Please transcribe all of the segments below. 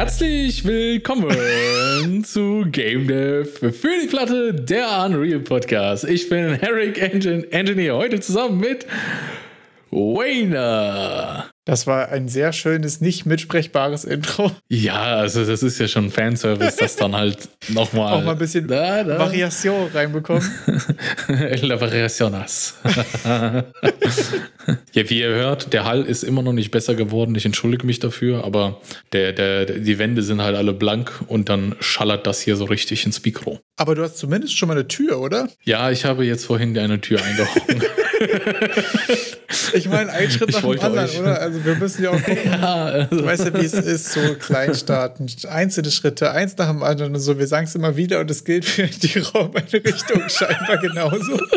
Herzlich willkommen zu Game Dev für die Platte, der Unreal Podcast. Ich bin Eric Engine Engineer, heute zusammen mit Wayner. Das war ein sehr schönes, nicht mitsprechbares Intro. Ja, also das ist ja schon Fanservice, das dann halt nochmal. Auch mal ein bisschen da, da. Variation reinbekommen. La Variacionas. ja, wie ihr hört, der Hall ist immer noch nicht besser geworden. Ich entschuldige mich dafür, aber der, der, die Wände sind halt alle blank und dann schallert das hier so richtig ins Mikro. Aber du hast zumindest schon mal eine Tür, oder? Ja, ich habe jetzt vorhin eine Tür eingehauen. ich meine, ein Schritt nach dem anderen, euch. oder? Also wir müssen ja auch gucken. Ja, also. Du weißt ja, wie es ist, so Kleinstaaten, einzelne Schritte, eins nach dem anderen und so. Wir sagen es immer wieder und es gilt für die Raumeinrichtung scheinbar genauso.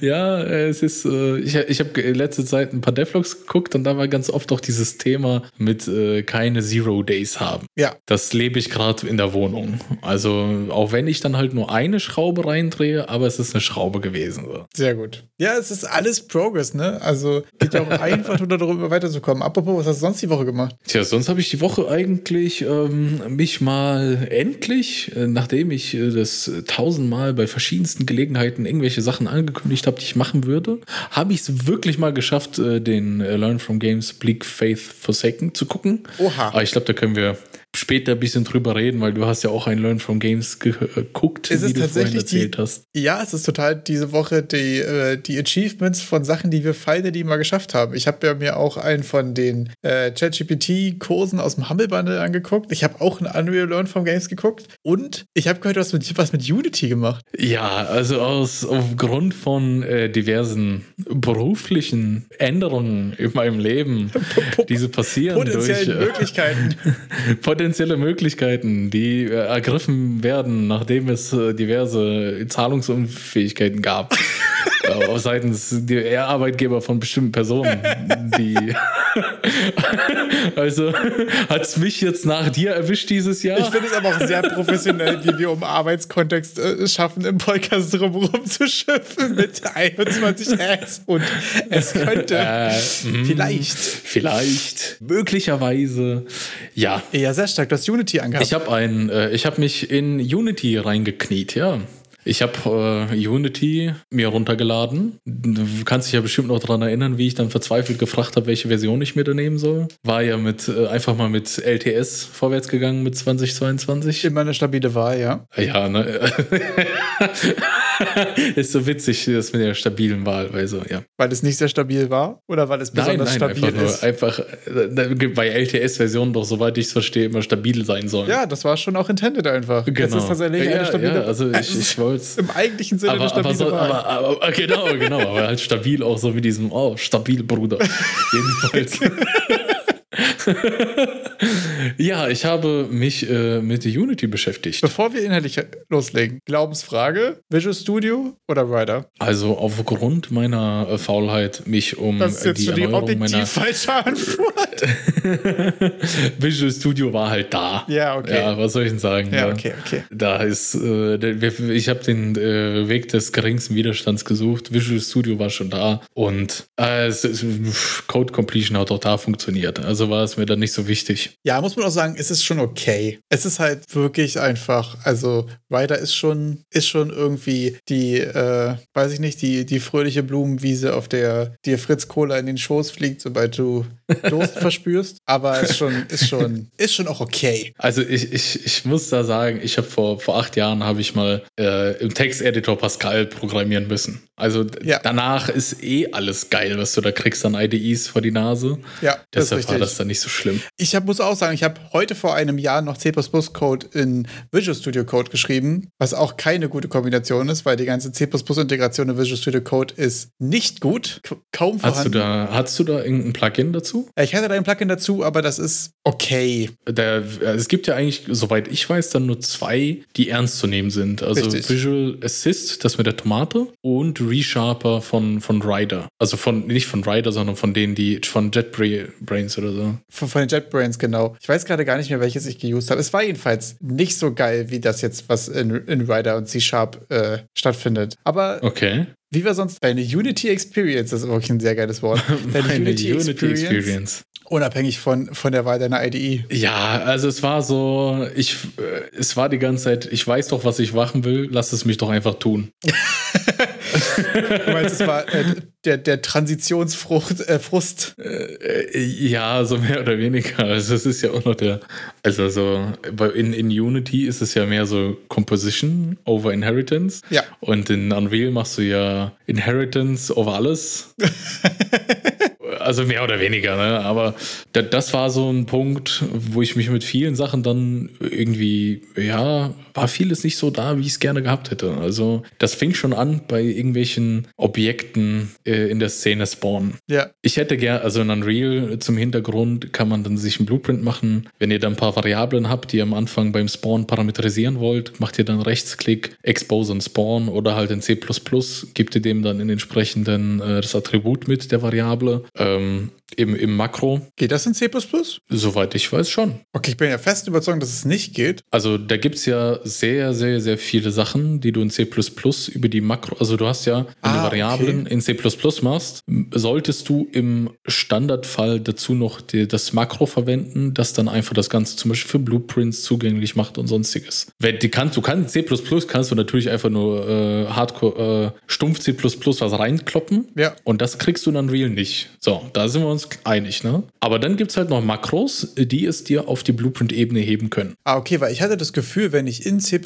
ja, es ist, äh, ich, ich habe letzte Zeit ein paar Devlogs geguckt und da war ganz oft auch dieses Thema mit äh, keine Zero Days haben. Ja. Das lebe ich gerade in der Wohnung. Also auch wenn ich dann halt nur eine Schraube reindrehe, aber es ist eine Schraube gewesen. So. Sehr gut. Ja, es ist alles Progress, ne? Also geht ja auch einfach nur darüber weiterzukommen. Apropos, was hast du sonst die Woche gemacht? Tja, sonst habe ich die Woche eigentlich ähm, mich mal endlich, äh, nachdem ich äh, das tausendmal bei verschiedensten Gelegenheiten irgendwelche Sachen angekündigt habe, die ich machen würde, habe ich es wirklich mal geschafft, äh, den äh, Learn from Games Bleak Faith Forsaken zu gucken. Oha. Aber ich glaube, da können wir später ein bisschen drüber reden, weil du hast ja auch ein Learn from Games geguckt, ist wie du vorhin erzählt die, hast. Ja, es ist total diese Woche die, äh, die Achievements von Sachen, die wir die mal geschafft haben. Ich habe ja mir auch einen von den äh, ChatGPT-Kursen aus dem Humble Bundle angeguckt. Ich habe auch ein Unreal Learn from Games geguckt und ich habe gehört, du hast mit, was mit Unity gemacht. Ja, also aus aufgrund von äh, diversen beruflichen Änderungen in meinem Leben, die so passieren. Potenziellen durch, äh, Möglichkeiten. potenzielle Möglichkeiten, die äh, ergriffen werden, nachdem es äh, diverse Zahlungsunfähigkeiten gab. äh, seitens der Arbeitgeber von bestimmten Personen, die also hat es mich jetzt nach dir erwischt dieses Jahr. Ich finde es aber auch sehr professionell, wie wir um Arbeitskontext äh, schaffen, im Podcast drumherum zu schiffen mit 21 S und es könnte äh, vielleicht. Vielleicht. Möglicherweise. Ja. Ja, sehr stark. Du hast Unity angehabt. Ich habe äh, ich habe mich in Unity reingekniet, ja. Ich habe äh, Unity mir runtergeladen. Du kannst dich ja bestimmt noch daran erinnern, wie ich dann verzweifelt gefragt habe, welche Version ich mir da nehmen soll. War ja mit äh, einfach mal mit LTS vorwärts gegangen mit 2022. Immer eine stabile Wahl, ja. Ja, ne? ist so witzig, das mit der stabilen Wahl, weil so, ja. Weil es nicht sehr stabil war? Oder weil es besonders nein, nein, stabil einfach ist? Nur, einfach bei LTS-Versionen doch, soweit ich es verstehe, immer stabil sein sollen. Ja, das war schon auch intended einfach. Genau. Das ist tatsächlich ja, eine stabile ja, also ich, ich wollte Im eigentlichen Sinne aber, eine stabile aber so, Wahl. Aber, aber, genau, genau. Aber halt stabil auch so wie diesem, oh, stabil, Bruder. Jedenfalls. ja, ich habe mich äh, mit Unity beschäftigt. Bevor wir inhaltlich loslegen, Glaubensfrage: Visual Studio oder Rider? Also aufgrund meiner äh, Faulheit, mich um das ist jetzt die schon die Erneuerung meiner falsche Antwort. Visual Studio war halt da. Ja, okay. Ja, was soll ich denn sagen? Ja, okay, okay. Da ist, äh, ich habe den äh, Weg des geringsten Widerstands gesucht. Visual Studio war schon da und äh, Code Completion hat auch da funktioniert. Also war es mir dann nicht so wichtig. Ja, muss man auch sagen, es ist schon okay. Es ist halt wirklich einfach, also Ryder ist schon, ist schon irgendwie die, äh, weiß ich nicht, die, die fröhliche Blumenwiese, auf der dir Fritz Kohler in den Schoß fliegt, sobald du Durst verspürst. Aber ist schon, ist schon, ist schon auch okay. Also ich, ich, ich muss da sagen, ich habe vor, vor acht Jahren habe ich mal äh, im Texteditor Pascal programmieren müssen. Also ja. danach ist eh alles geil, was du da kriegst an IDEs vor die Nase. Ja, deshalb war das dann nicht so schlimm. Ich hab, muss auch sagen, ich habe heute vor einem Jahr noch C++-Code in Visual Studio Code geschrieben, was auch keine gute Kombination ist, weil die ganze C++-Integration in Visual Studio Code ist nicht gut, kaum vorhanden. Hast du da, hast du da irgendein Plugin dazu? Ich hatte da ein Plugin dazu, aber das ist okay. Der, es gibt ja eigentlich, soweit ich weiß, dann nur zwei, die ernst zu nehmen sind. Also Richtig. Visual Assist, das mit der Tomate und Resharper von, von Rider. Also von, nicht von Rider, sondern von denen, die, von JetBrains oder so. Von, von den JetBrains, genau. Ich weiß gerade gar nicht mehr, welches ich geused habe. Es war jedenfalls nicht so geil, wie das jetzt, was in, in Rider und C-Sharp äh, stattfindet. Aber okay. Wie war sonst deine Unity Experience? Das ist wirklich ein sehr geiles Wort. Deine Meine Unity, Experience. Unabhängig von, von der Wahl deiner IDE. Ja, also es war so, ich, äh, es war die ganze Zeit, ich weiß doch, was ich machen will, lass es mich doch einfach tun. Du meinst, es war äh, der, der Transitionsfrust. Äh, Frust. Äh, ja, so mehr oder weniger. Also es ist ja auch noch der, also so, in, in Unity ist es ja mehr so Composition over Inheritance. Ja. Und in Unreal machst du ja Inheritance over alles. Also mehr oder weniger, ne? Aber da, das war so ein Punkt, wo ich mich mit vielen Sachen dann irgendwie, ja, war vieles nicht so da, wie ich es gerne gehabt hätte. Also das fing schon an bei irgendwelchen Objekten äh, in der Szene spawnen. Ja. Ich hätte gern, also in Unreal zum Hintergrund kann man dann sich einen Blueprint machen. Wenn ihr dann ein paar Variablen habt, die ihr am Anfang beim Spawn parametrisieren wollt, macht ihr dann Rechtsklick, Expose und Spawn oder halt in C++, gebt ihr dem dann in entsprechenden äh, das Attribut mit der Variable. Ähm, um, im, Im Makro, Geht das in C? soweit ich weiß, schon. Okay, ich bin ja fest überzeugt, dass es nicht geht. Also da gibt es ja sehr, sehr, sehr viele Sachen, die du in C über die Makro, also du hast ja, wenn Ah, du Variablen okay. in C machst, solltest du im Standardfall dazu noch die, das Makro verwenden, das dann einfach das Ganze zum Beispiel für Blueprints zugänglich macht und sonstiges. Wenn, die kannst, du kannst C kannst du natürlich einfach nur äh, Hardcore, äh, stumpf C was reinkloppen. Ja. Und das kriegst du in Unreal nicht. So, da sind wir uns einig, ne? Aber dann gibt es halt noch Makros, die es dir auf die Blueprint-Ebene heben können. Ah, okay, weil ich hatte das Gefühl, wenn ich in C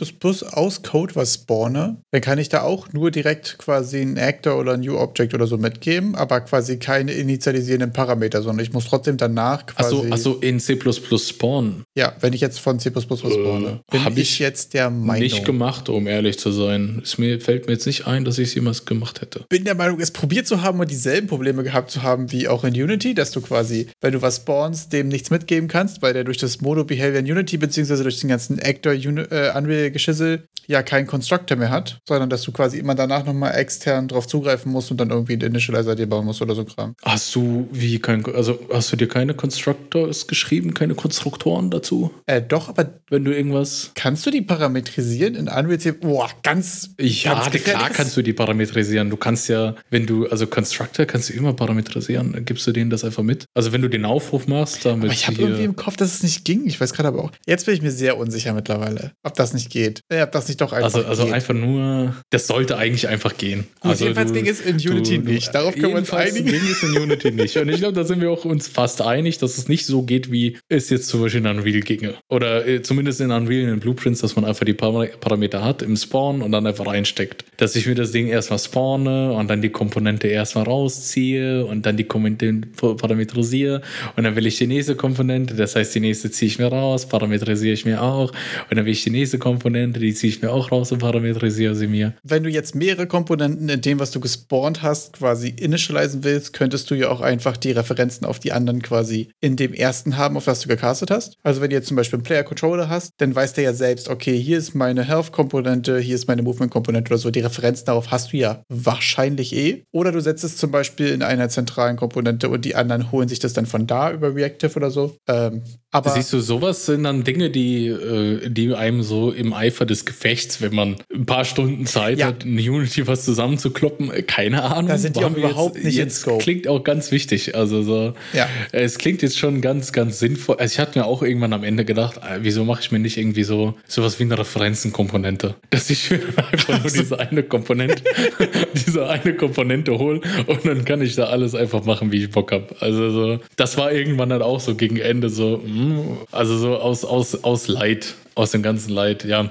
aus Code was spawne, dann kann ich da auch nur direkt quasi einen Actor oder ein New Object oder so mitgeben, aber quasi keine initialisierenden Parameter, sondern ich muss trotzdem danach quasi. Achso, achso, in C Spawn. Ja, wenn ich jetzt von C was spawne, bin hab ich, ich jetzt der Meinung. Nicht gemacht, um ehrlich zu sein. Es mir, fällt mir jetzt nicht ein, dass ich es jemals gemacht hätte. bin der Meinung, es probiert zu haben und dieselben Probleme gehabt zu haben wie auch in Unity, dass du quasi, wenn du was spawnst, dem nichts mitgeben kannst, weil der durch das Mono-Behavior in Unity beziehungsweise durch den ganzen Actor äh, Unreal-Geschissel ja keinen Constructor mehr hat, sondern dass du quasi immer danach nochmal extern drauf zugreifen musst und dann irgendwie einen Initializer dir bauen musst oder so Kram. Hast du wie kein, also hast du dir keine Constructors geschrieben, keine Konstruktoren dazu? Äh, doch, aber Wenn du irgendwas. kannst du die parametrisieren in Unreal? C- Boah, ganz. Ja, ganz klar kannst du die parametrisieren. Du kannst ja, wenn du, also Constructor kannst du immer parametrisieren, gibst du denen das einfach mit. Also wenn du den Aufruf machst, damit Aber ich habe irgendwie im Kopf, dass es nicht ging. Ich weiß gerade aber auch. Jetzt bin ich mir sehr unsicher mittlerweile, ob das nicht geht. Äh, ob das nicht doch einfach Also, also geht. einfach nur, das sollte eigentlich einfach gehen. Gut, also jedenfalls ging es in Unity nicht. Darauf können wir uns einigen. ging es in Unity nicht. Und ich glaube, da sind wir auch uns fast einig, dass es nicht so geht, wie es jetzt zum Beispiel in Unreal ginge. Oder äh, zumindest in Unreal in den Blueprints, dass man einfach die Par Parameter hat im Spawn und dann einfach reinsteckt. Dass ich mir das Ding erstmal spawne und dann die Komponente erstmal rausziehe und dann die Komponente parametrisiere und dann will ich die nächste Komponente, das heißt, die nächste ziehe ich mir raus, parametrisiere ich mir auch und dann will ich die nächste Komponente, die ziehe ich mir auch raus und parametrisiere sie mir. Wenn du jetzt mehrere Komponenten in dem, was du gespawnt hast, quasi initialisen willst, könntest du ja auch einfach die Referenzen auf die anderen quasi in dem ersten haben, auf das du gecastet hast. Also wenn du jetzt zum Beispiel einen Player-Controller hast, dann weiß der ja selbst, okay, hier ist meine Health-Komponente, hier ist meine Movement-Komponente oder so. Die Referenzen darauf hast du ja wahrscheinlich eh. Oder du setzt es zum Beispiel in einer zentralen Komponente und die anderen holen sich das dann von da über Reactive oder so. Ähm, aber Siehst du, sowas sind dann Dinge, die, äh, die einem so im Eifer des Gefechts, wenn man ein paar Stunden Zeit Ja. hat, in Unity was zusammenzukloppen, äh, keine Ahnung. Da sind die auch überhaupt jetzt, nicht in jetzt Scope. Klingt auch ganz wichtig. Also so, Ja. es klingt jetzt schon ganz, ganz sinnvoll. Also ich hatte mir auch irgendwann am Ende gedacht, äh, wieso mache ich mir nicht irgendwie so sowas wie eine Referenzenkomponente, dass ich mir einfach nur diese eine Komponente, diese eine Komponente hole und dann kann ich da alles einfach machen, wie ich Bock habe. Also so, das war irgendwann dann auch so gegen Ende so, mm, also so aus, aus, aus Leid, aus dem ganzen Leid, ja.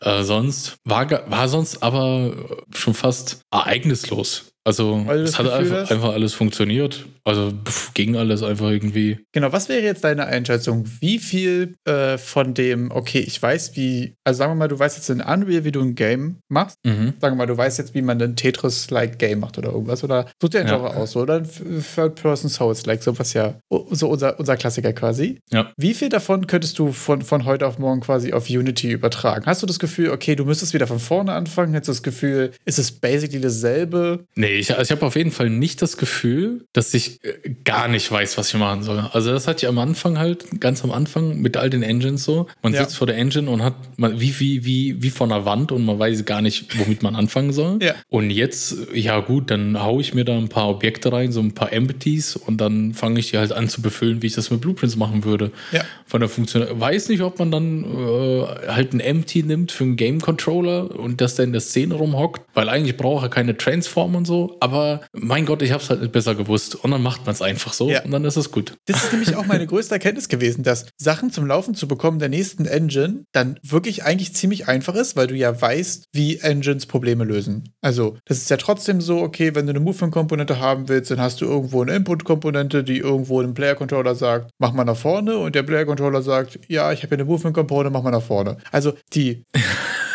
Äh, sonst war, war sonst aber schon fast ereignislos. Also du es hat einfach, einfach alles funktioniert. Also pff, ging alles einfach irgendwie. Genau, was wäre jetzt deine Einschätzung? Wie viel äh, von dem, okay, ich weiß, wie, also sagen wir mal, du weißt jetzt in Unreal, wie du ein Game machst. Mhm. Sagen wir mal, du weißt jetzt, wie man ein Tetris-like Game macht oder irgendwas. Oder such dir ein Ja. Genre aus. Oder ein Third-Person-Souls-like, sowas ja. So unser, unser Klassiker quasi. Ja. Wie viel davon könntest du von, von heute auf morgen quasi auf Unity übertragen? Hast du das Gefühl, okay, du müsstest wieder von vorne anfangen? Hättest du das Gefühl, ist es basically dasselbe? Nee, Nee, ich, also ich habe auf jeden Fall nicht das Gefühl, dass ich äh, gar nicht weiß, was ich machen soll. Also das hatte ich am Anfang halt, ganz am Anfang mit all den Engines so. Man Ja. sitzt vor der Engine und hat man, wie, wie, wie, wie vor einer Wand und man weiß gar nicht, womit man anfangen soll. Ja. Und jetzt, ja gut, dann haue ich mir da ein paar Objekte rein, so ein paar Empties und dann fange ich die halt an zu befüllen, wie ich das mit Blueprints machen würde. Ja. Von der Funktion. Weiß nicht, ob man dann äh, halt ein Empty nimmt für einen Game Controller und das dann in der Szene rumhockt, weil eigentlich braucht er keine Transform und so. Aber mein Gott, ich habe es halt nicht besser gewusst. Und dann macht man es einfach so Ja. und dann ist es gut. Das ist nämlich auch meine größte Erkenntnis gewesen, dass Sachen zum Laufen zu bekommen der nächsten Engine dann wirklich eigentlich ziemlich einfach ist, weil du ja weißt, wie Engines Probleme lösen. Also, das ist ja trotzdem so, okay, wenn du eine Movement-Komponente haben willst, dann hast du irgendwo eine Input-Komponente, die irgendwo einem Player-Controller sagt, mach mal nach vorne und der Player-Controller sagt, ja, ich habe hier eine Movement-Komponente, mach mal nach vorne. Also, die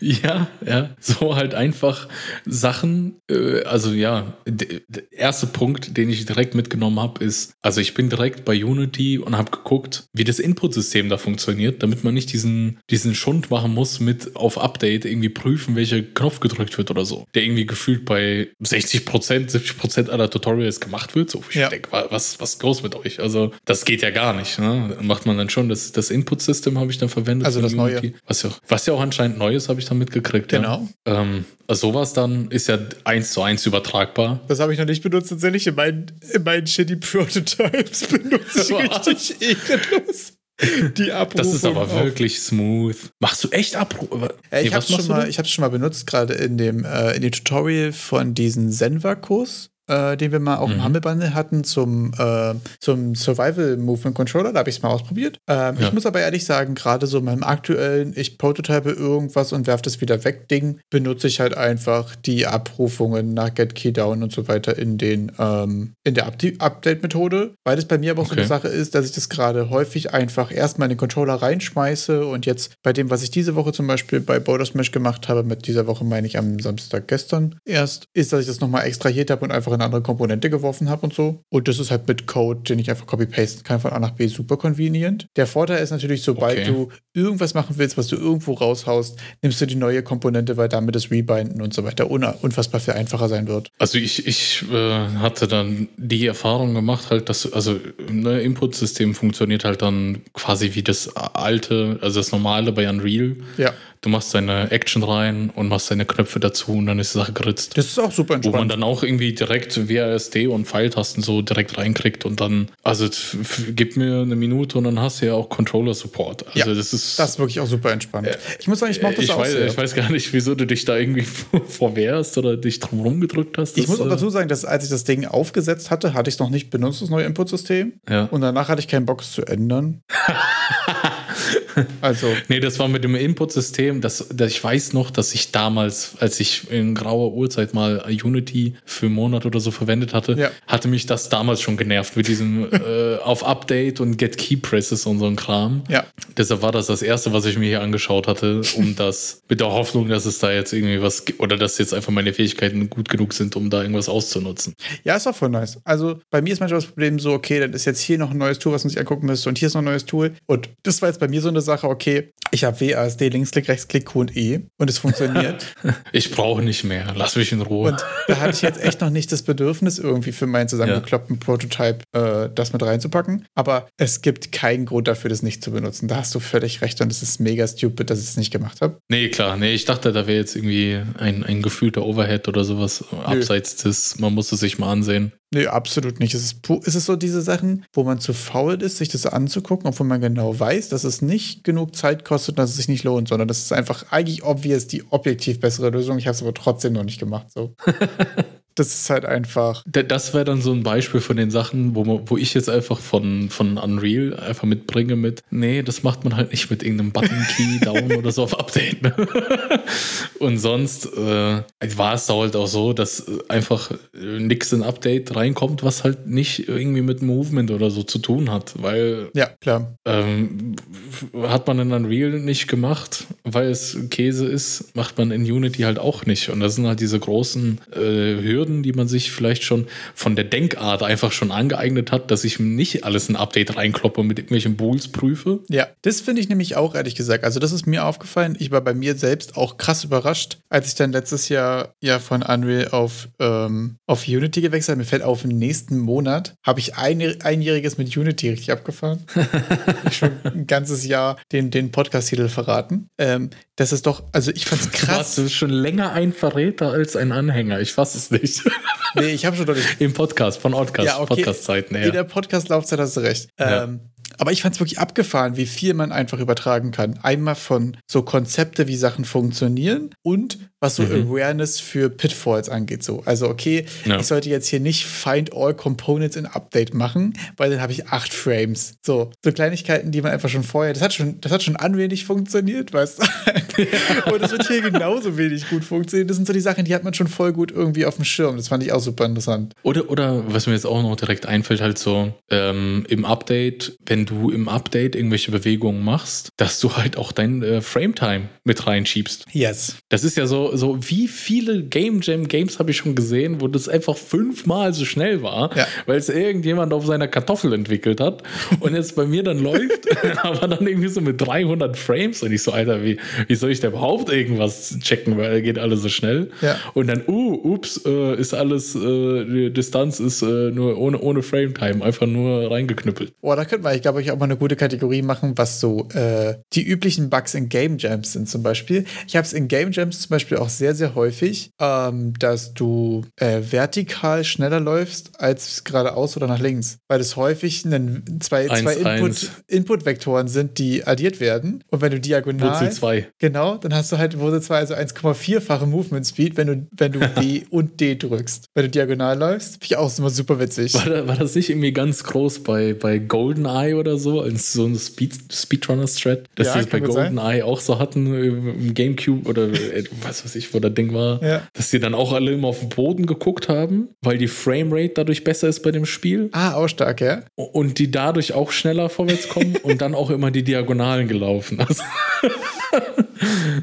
Ja, ja, so halt einfach Sachen. Äh, also ja, der erste Punkt, den ich direkt mitgenommen habe, ist, also ich bin direkt bei Unity und habe geguckt, wie das Input-System da funktioniert, damit man nicht diesen, diesen Schund machen muss mit auf Update irgendwie prüfen, welcher Knopf gedrückt wird oder so. Der irgendwie gefühlt bei 60%, 70% aller Tutorials gemacht wird. So, ich Ja. denke, was, was ist los mit euch? Also, das geht ja gar nicht. Ne? Macht man dann schon das, das Input-System habe ich dann verwendet. Also das Neue. Unity. Was ja, was ja auch anscheinend neu ist, habe ich dann mitgekriegt. Genau. Ja. Ähm, also sowas dann ist ja eins zu eins übertragbar. Das habe ich noch nicht benutzt, tatsächlich. In meinen, in meinen shitty Prototypes benutze ich Was? richtig ehrenlos. Die Abrufung. Das ist aber auf- wirklich smooth. Machst du echt Abruf? Ja, ich Nee, habe es schon, mal- ich schon mal benutzt, gerade in dem, äh, in dem Tutorial von diesem Senva-Kurs, äh, den wir mal auch im Mhm. Humble Bundle hatten zum, äh, zum Survival Movement Controller. Da habe ich es mal ausprobiert. Ähm, Ja. Ich muss aber ehrlich sagen, gerade so in meinem aktuellen, ich prototype irgendwas und werfe das wieder weg Ding, benutze ich halt einfach die Abrufungen nach Get Key Down und so weiter in den ähm, in der Update-Methode, weil es bei mir aber auch so Okay. eine Sache ist, dass ich das gerade häufig einfach erstmal in den Controller reinschmeiße und jetzt bei dem, was ich diese Woche zum Beispiel bei Border Smash gemacht habe, mit dieser Woche meine ich am Samstag gestern erst, ist, dass ich das nochmal extrahiert habe und einfach in eine andere Komponente geworfen habe und so. Und das ist halt mit Code, den ich einfach copy-pasten kann von A nach B, super convenient. Der Vorteil ist natürlich, sobald Okay. du irgendwas machen willst, was du irgendwo raushaust, nimmst du die neue Komponente, weil damit das Rebinden und so weiter un unfassbar viel einfacher sein wird. Also ich, ich äh, hatte dann die Erfahrung gemacht, halt, dass also ne, Input-System funktioniert halt dann quasi wie das alte, also das normale bei Unreal. Ja, Du machst deine Action rein und machst deine Knöpfe dazu und dann ist die Sache geritzt. das ist auch super Wo man entspannt. dann auch irgendwie direkt WASD und Pfeiltasten so direkt reinkriegt und dann, also gib mir eine Minute und dann hast du ja auch Controller-Support. Also Ja, das ist. Das ist wirklich auch super entspannt. ich muss sagen, ich mag das ich, auch weiß, sehr. ich weiß gar nicht, wieso du dich da irgendwie vorwehrst oder dich drum rumgedrückt hast. Ich muss auch äh, dazu sagen, dass als ich das Ding aufgesetzt hatte, hatte ich es noch nicht benutzt, das neue Input-System. Ja. Und danach hatte ich keinen Bock, es zu ändern. also, Nee, das war mit dem Input-System. Das, das, ich weiß noch, dass ich damals, als ich in grauer Uhrzeit mal Unity für einen Monat oder so verwendet hatte, Ja. hatte mich das damals schon genervt mit diesem äh, auf Update und Get Key Presses und so ein Kram. ja. Deshalb war das das erste, was ich mir hier angeschaut hatte, um das mit der Hoffnung, dass es da jetzt irgendwie was gibt oder dass jetzt einfach meine Fähigkeiten gut genug sind, um da irgendwas auszunutzen. Ja, ist auch voll nice. Also bei mir ist manchmal das Problem so, okay, dann ist jetzt hier noch ein neues Tool, was man sich angucken müsste und hier ist noch ein neues Tool. Und das war jetzt bei mir so eine Sache, okay, ich habe WASD, Linksklick, Rechtsklick, Q und E und es funktioniert. Ich brauche nicht mehr. Lass mich in Ruhe. und da hatte ich jetzt echt noch nicht das Bedürfnis, irgendwie für meinen zusammengekloppten Prototype äh, das mit reinzupacken. Aber es gibt keinen Grund dafür, das nicht zu benutzen. Da hast du völlig recht und es ist mega stupid, dass ich es nicht gemacht habe. Nee, klar. Nee, ich dachte, da wäre jetzt irgendwie ein, ein gefühlter Overhead oder sowas. Abseits des, man muss es sich mal ansehen. Nee, absolut nicht. Es ist, es ist so diese Sachen, wo man zu faul ist, sich das anzugucken, obwohl man genau weiß, dass es nicht genug Zeit kostet und dass es sich nicht lohnt, sondern das ist einfach eigentlich obvious die objektiv bessere Lösung. Ich habe es aber trotzdem noch nicht gemacht. So. das ist halt einfach. Da- Das wäre dann so ein Beispiel von den Sachen, wo, man, wo ich jetzt einfach von, von Unreal einfach mitbringe mit, nee, das macht man halt nicht mit irgendeinem Button-Key down oder so auf Update. Ne? Und sonst äh, war es da halt auch so, dass einfach nix in Update reinkommt, was halt nicht irgendwie mit Movement oder so zu tun hat, weil Ja, klar. ähm, hat man in Unreal nicht gemacht, weil es Käse ist, macht man in Unity halt auch nicht. Und das sind halt diese großen äh, Hürden, die man sich vielleicht schon von der Denkart einfach schon angeeignet hat, dass ich nicht alles in Update reinkloppe und mit irgendwelchen Bools prüfe. Ja, das finde ich nämlich auch ehrlich gesagt. Also das ist mir aufgefallen. Ich war bei mir selbst auch krass überrascht, als ich dann letztes Jahr ja von Unreal auf, ähm, auf Unity gewechselt habe. Mir fällt auf, im nächsten Monat habe ich ein, einjähriges mit Unity richtig abgefahren. schon ein ganzes Jahr den, den Podcast-Titel verraten. Ähm, das ist doch, also ich fand's krass. Warst du schon länger ein Verräter als ein Anhänger? Ich fass es nicht. Nee, ich habe schon deutlich. Im Podcast, von Podcast, ja, okay. Podcast-Zeiten her. In der Podcast-Laufzeit hast du recht. Ja. Ähm, aber ich fand es wirklich abgefahren, wie viel man einfach übertragen kann. Einmal von so Konzepte, wie Sachen funktionieren und was so mhm. Awareness für Pitfalls angeht. So. Also, okay, ja. ich sollte jetzt hier nicht Find All Components in Update machen, weil dann habe ich acht Frames. So, so Kleinigkeiten, die man einfach schon vorher, das hat schon, das hat schon anwenig funktioniert, weißt du? und das wird hier genauso wenig gut funktionieren. Das sind so die Sachen, die hat man schon voll gut irgendwie auf dem Schirm. Das fand ich auch super interessant. Oder, oder was mir jetzt auch noch direkt einfällt, halt so ähm, im Update, wenn du im Update irgendwelche Bewegungen machst, dass du halt auch dein äh, Frame-Time mit reinschiebst. Yes. Das ist ja so, so wie viele Game Jam Games habe ich schon gesehen, wo das einfach fünfmal so schnell war, ja. weil es irgendjemand auf seiner Kartoffel entwickelt hat und jetzt bei mir dann läuft, aber dann irgendwie so mit 300 Frames und ich so, Alter, wie, wie soll ich da überhaupt irgendwas checken, weil geht alles so schnell. Ja. Und dann, uh, ups, äh, ist alles, äh, die Distanz ist äh, nur ohne, ohne Frame Time, einfach nur reingeknüppelt. Boah, da könnte man, ich glaube, ich auch mal eine gute Kategorie machen, was so äh, die üblichen Bugs in Game Jams sind zum Beispiel. Ich habe es in Game Jams zum Beispiel auch sehr, sehr häufig, ähm, dass du äh, vertikal schneller läufst als geradeaus oder nach links, weil es häufig einen, zwei, eins, zwei Input, Input-Vektoren sind, die addiert werden. Und wenn du diagonal. Wurzel 2. Genau, dann hast du halt Wurzel 2, also 1,4-fache Movement Speed, wenn du, wenn du W und D drückst. Wenn du diagonal läufst, finde ich auch immer super witzig. War, war das nicht irgendwie ganz groß bei, bei GoldenEye oder so, als so ein Speed, Speedrunner-Strat, dass ja, die es bei GoldenEye auch so hatten im Gamecube oder äh, was weiß ich, wo das Ding war, ja. dass die dann auch alle immer auf den Boden geguckt haben, weil die Framerate dadurch besser ist bei dem Spiel. Ah, auch stark, ja. Und die dadurch auch schneller vorwärts kommen und dann auch immer die Diagonalen gelaufen. Also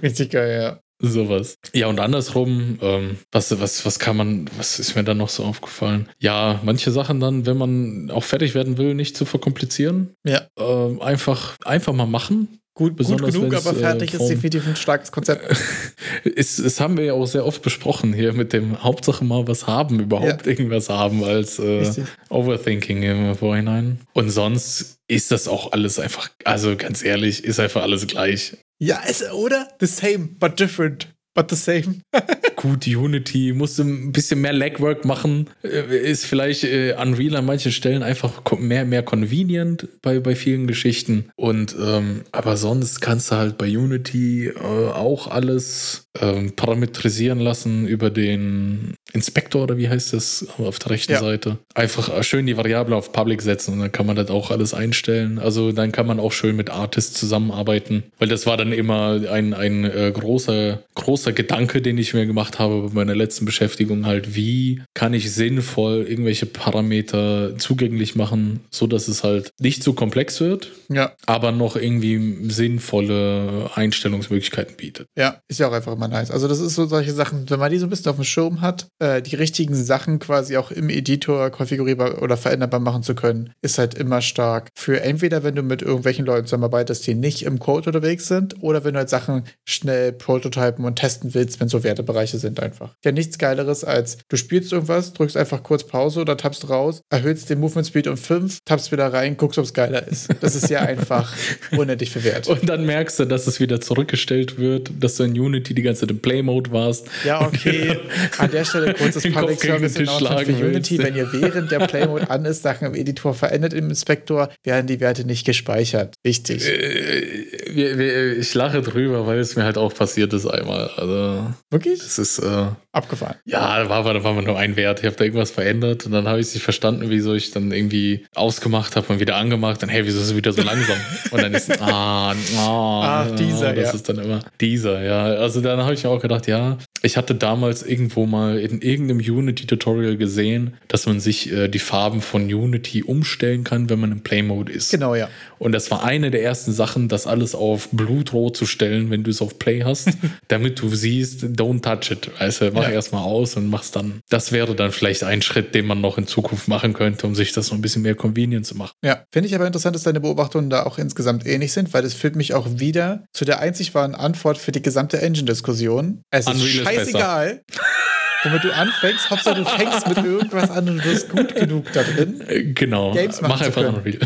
Richtig geil, ja. Sowas. Ja, und andersrum, ähm, was, was, was kann man, was ist mir dann noch so aufgefallen? Ja, manche Sachen dann, wenn man auch fertig werden will, nicht zu verkomplizieren. Ja. Ähm, einfach, einfach mal machen. Gut, Besonders gut genug, aber fertig äh, ist definitiv ein starkes Konzept. es haben wir ja auch sehr oft besprochen hier mit dem Hauptsache mal was haben, überhaupt ja. irgendwas haben als äh, Overthinking im Vorhinein. Und sonst ist das auch alles einfach, also ganz ehrlich, ist einfach alles gleich. Ja, es, oder? The same, but different but the same. Gut, Unity musste ein bisschen mehr Legwork machen. Äh, ist vielleicht äh, Unreal an manchen Stellen einfach mehr, mehr convenient bei, bei vielen Geschichten. Und ähm, aber sonst kannst du halt bei Unity äh, auch alles ähm, parametrisieren lassen über den Inspektor oder wie heißt das auf der rechten ja. Seite. Einfach schön die Variable auf Public setzen und dann kann man das auch alles einstellen. Also dann kann man auch schön mit Artists zusammenarbeiten, weil das war dann immer ein, ein äh, großer, großer Gedanke, den ich mir gemacht habe bei meiner letzten Beschäftigung, halt, wie kann ich sinnvoll irgendwelche Parameter zugänglich machen, so dass es halt nicht zu komplex wird, ja. aber noch irgendwie sinnvolle Einstellungsmöglichkeiten bietet. Ja, ist ja auch einfach immer nice. Also das ist so solche Sachen, wenn man die so ein bisschen auf dem Schirm hat, äh, die richtigen Sachen quasi auch im Editor konfigurierbar oder veränderbar machen zu können, ist halt immer stark. Für entweder, wenn du mit irgendwelchen Leuten zusammenarbeitest, die nicht im Code unterwegs sind, oder wenn du halt Sachen schnell prototypen und testen willst, wenn so Wertebereiche sind einfach. Ja, nichts Geileres als du spielst irgendwas, drückst einfach kurz Pause oder tappst raus, erhöhst den Movement Speed um 5, tappst wieder rein, guckst, ob es geiler ist. Das ist ja einfach unendlich verwehrt. Und dann merkst du, dass es wieder zurückgestellt wird, dass du in Unity die ganze Zeit im Play-Mode warst. Ja, okay. An der Stelle kurzes Public Service für Unity. Wenn ihr während der Play-Mode an ist, Sachen im Editor verändert im Inspektor, werden die Werte nicht gespeichert. Wichtig. Äh, ich lache drüber, weil es mir halt auch passiert ist einmal. Also, Wirklich? Es ist äh, abgefahren. Ja, da war, da war nur ein Wert. Ich habe da irgendwas verändert und dann habe ich es nicht verstanden, wieso ich dann irgendwie ausgemacht habe und wieder angemacht. Dann, hey, wieso ist es wieder so langsam? und dann ist ah, ah, Ach, dieser, das ja. ist dann immer dieser, ja. Also dann habe ich mir auch gedacht, ja, ich hatte damals irgendwo mal in irgendeinem Unity-Tutorial gesehen, dass man sich äh, die Farben von Unity umstellen kann, wenn man im Play-Mode ist. Genau, ja. Und das war eine der ersten Sachen, das alles auf auf Blutrot zu stellen, wenn du es auf Play hast, damit du siehst, don't touch it. Also mach Ja. erstmal aus und mach's dann. Das wäre dann vielleicht ein Schritt, den man noch in Zukunft machen könnte, um sich das noch ein bisschen mehr convenient zu machen. Ja, finde ich aber interessant, dass deine Beobachtungen da auch insgesamt ähnlich sind, weil das führt mich auch wieder zu der einzig wahren Antwort für die gesamte Engine-Diskussion. Es ist Unreal ist scheißegal, womit du anfängst. Hauptsache, du fängst mit irgendwas an und du wirst gut genug da drin. Äh, Genau. Games machen Mach einfach können. Unreal.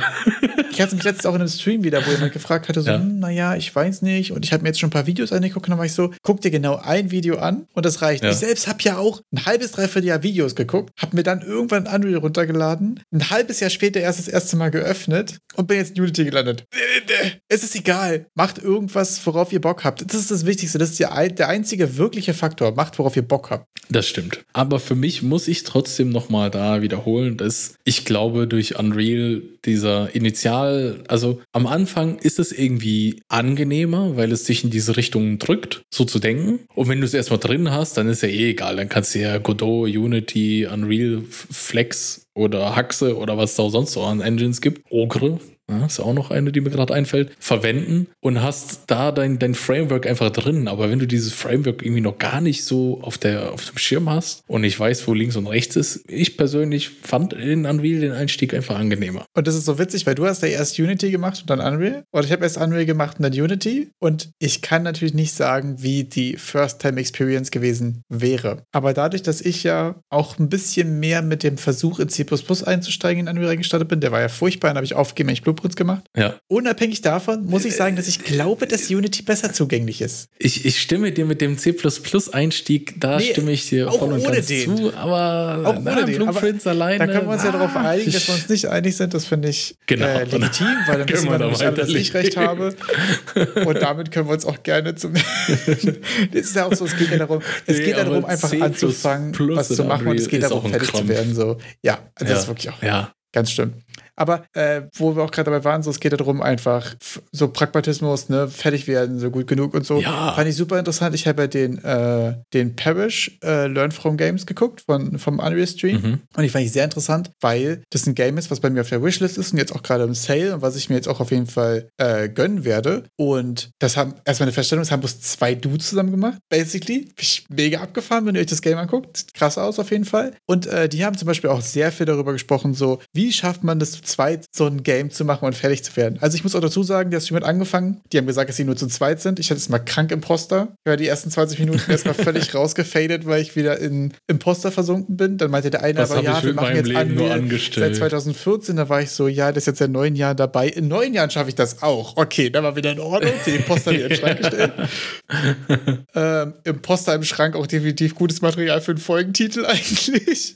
Ich hatte mich letztens auch in einem Stream wieder, wo jemand gefragt hatte, so, Ja. hm, naja, ich weiß nicht. Und ich habe mir jetzt schon ein paar Videos angeguckt und dann war ich so, guck dir genau ein Video an und das reicht. Ja. Ich selbst habe ja auch ein halbes, dreiviertel Jahr Videos geguckt, habe mir dann irgendwann Unreal runtergeladen, ein halbes Jahr später erst das erste Mal geöffnet und bin jetzt in Unity gelandet. Es ist egal. Macht irgendwas, worauf ihr Bock habt. Das ist das Wichtigste. Das ist der einzige wirkliche Faktor. Macht, worauf ihr Bock habt. Das stimmt. Aber für mich muss ich trotzdem nochmal da wiederholen, dass ich glaube, durch Unreal dieser Initial, also am Anfang ist es irgendwie angenehmer, weil es dich in diese Richtung drückt, so zu denken. Und wenn du es erstmal drin hast, dann ist ja eh egal. Dann kannst du ja Godot, Unity, Unreal, Flex oder Haxe oder was da sonst so an Engines gibt. Ogre, ja, ist auch noch eine, die mir gerade einfällt, verwenden und hast da dein, dein Framework einfach drin. Aber wenn du dieses Framework irgendwie noch gar nicht so auf, der, auf dem Schirm hast und ich weiß, wo links und rechts ist, ich persönlich fand in Unreal den Einstieg einfach angenehmer. Und das ist so witzig, weil du hast ja erst Unity gemacht und dann Unreal. Und ich habe erst Unreal gemacht und dann Unity. Und ich kann natürlich nicht sagen, wie die First-Time-Experience gewesen wäre. Aber dadurch, dass ich ja auch ein bisschen mehr mit dem Versuch in C einzusteigen in Unreal reingestartet bin, der war ja furchtbar, dann habe ich aufgegeben, ich Blueprints gemacht. Ja. Unabhängig davon muss ich sagen, dass ich glaube, dass Unity besser zugänglich ist. Ich, ich stimme dir mit dem C++-Einstieg, da Nee, stimme ich dir auch voll und ganz den. zu, aber Auch na, ohne den, aber Blueprints alleine. Da können wir uns ja darauf einigen, dass wir uns nicht einig sind. Das finde ich Genau. äh, legitim, weil dann Können wissen wir nämlich alle, dass ich recht habe. Und damit können wir uns auch gerne zum. das ist ja auch so, es geht ja darum, es Nee, geht ja aber darum, einfach C++ anzufangen, was zu machen und es geht darum, fertig zu werden. So. Ja, das ja. ist wirklich auch Ja. ganz schlimm. Aber äh, wo wir auch gerade dabei waren, so es geht darum, einfach so Pragmatismus, ne, fertig werden, so gut genug und so. Ja. Fand ich super interessant. Ich habe ja den, äh, den Parish äh, Learn from Games geguckt von, vom Unreal Stream. Mhm. Und ich fand ich sehr interessant, weil das ein Game ist, was bei mir auf der Wishlist ist und jetzt auch gerade im Sale und was ich mir jetzt auch auf jeden Fall äh, gönnen werde. Und das haben erstmal eine Feststellung, das haben bloß zwei Dudes zusammen gemacht, basically. Bin ich mega abgefahren, wenn ihr euch das Game anguckt. Sieht krass aus auf jeden Fall. Und äh, die haben zum Beispiel auch sehr viel darüber gesprochen, so, wie schafft man das zu zweit, so ein Game zu machen und fertig zu werden. Also ich muss auch dazu sagen, der Stream hat angefangen. Die haben gesagt, dass sie nur zu zweit sind. Ich hatte es mal krank Imposter. Ich war die ersten 20 Minuten erstmal völlig rausgefadet, weil ich wieder in Imposter versunken bin. Dann meinte der eine Was aber, ja, wir machen jetzt Leben angestellt? Seit 2014, da war ich so, ja, das ist jetzt seit neun Jahren dabei. In neun Jahren schaffe ich das auch. Okay, dann war wieder in Ordnung. Den Imposter wieder in den Schrank gestellt. ähm, Imposter im Schrank auch definitiv gutes Material für einen Folgentitel eigentlich.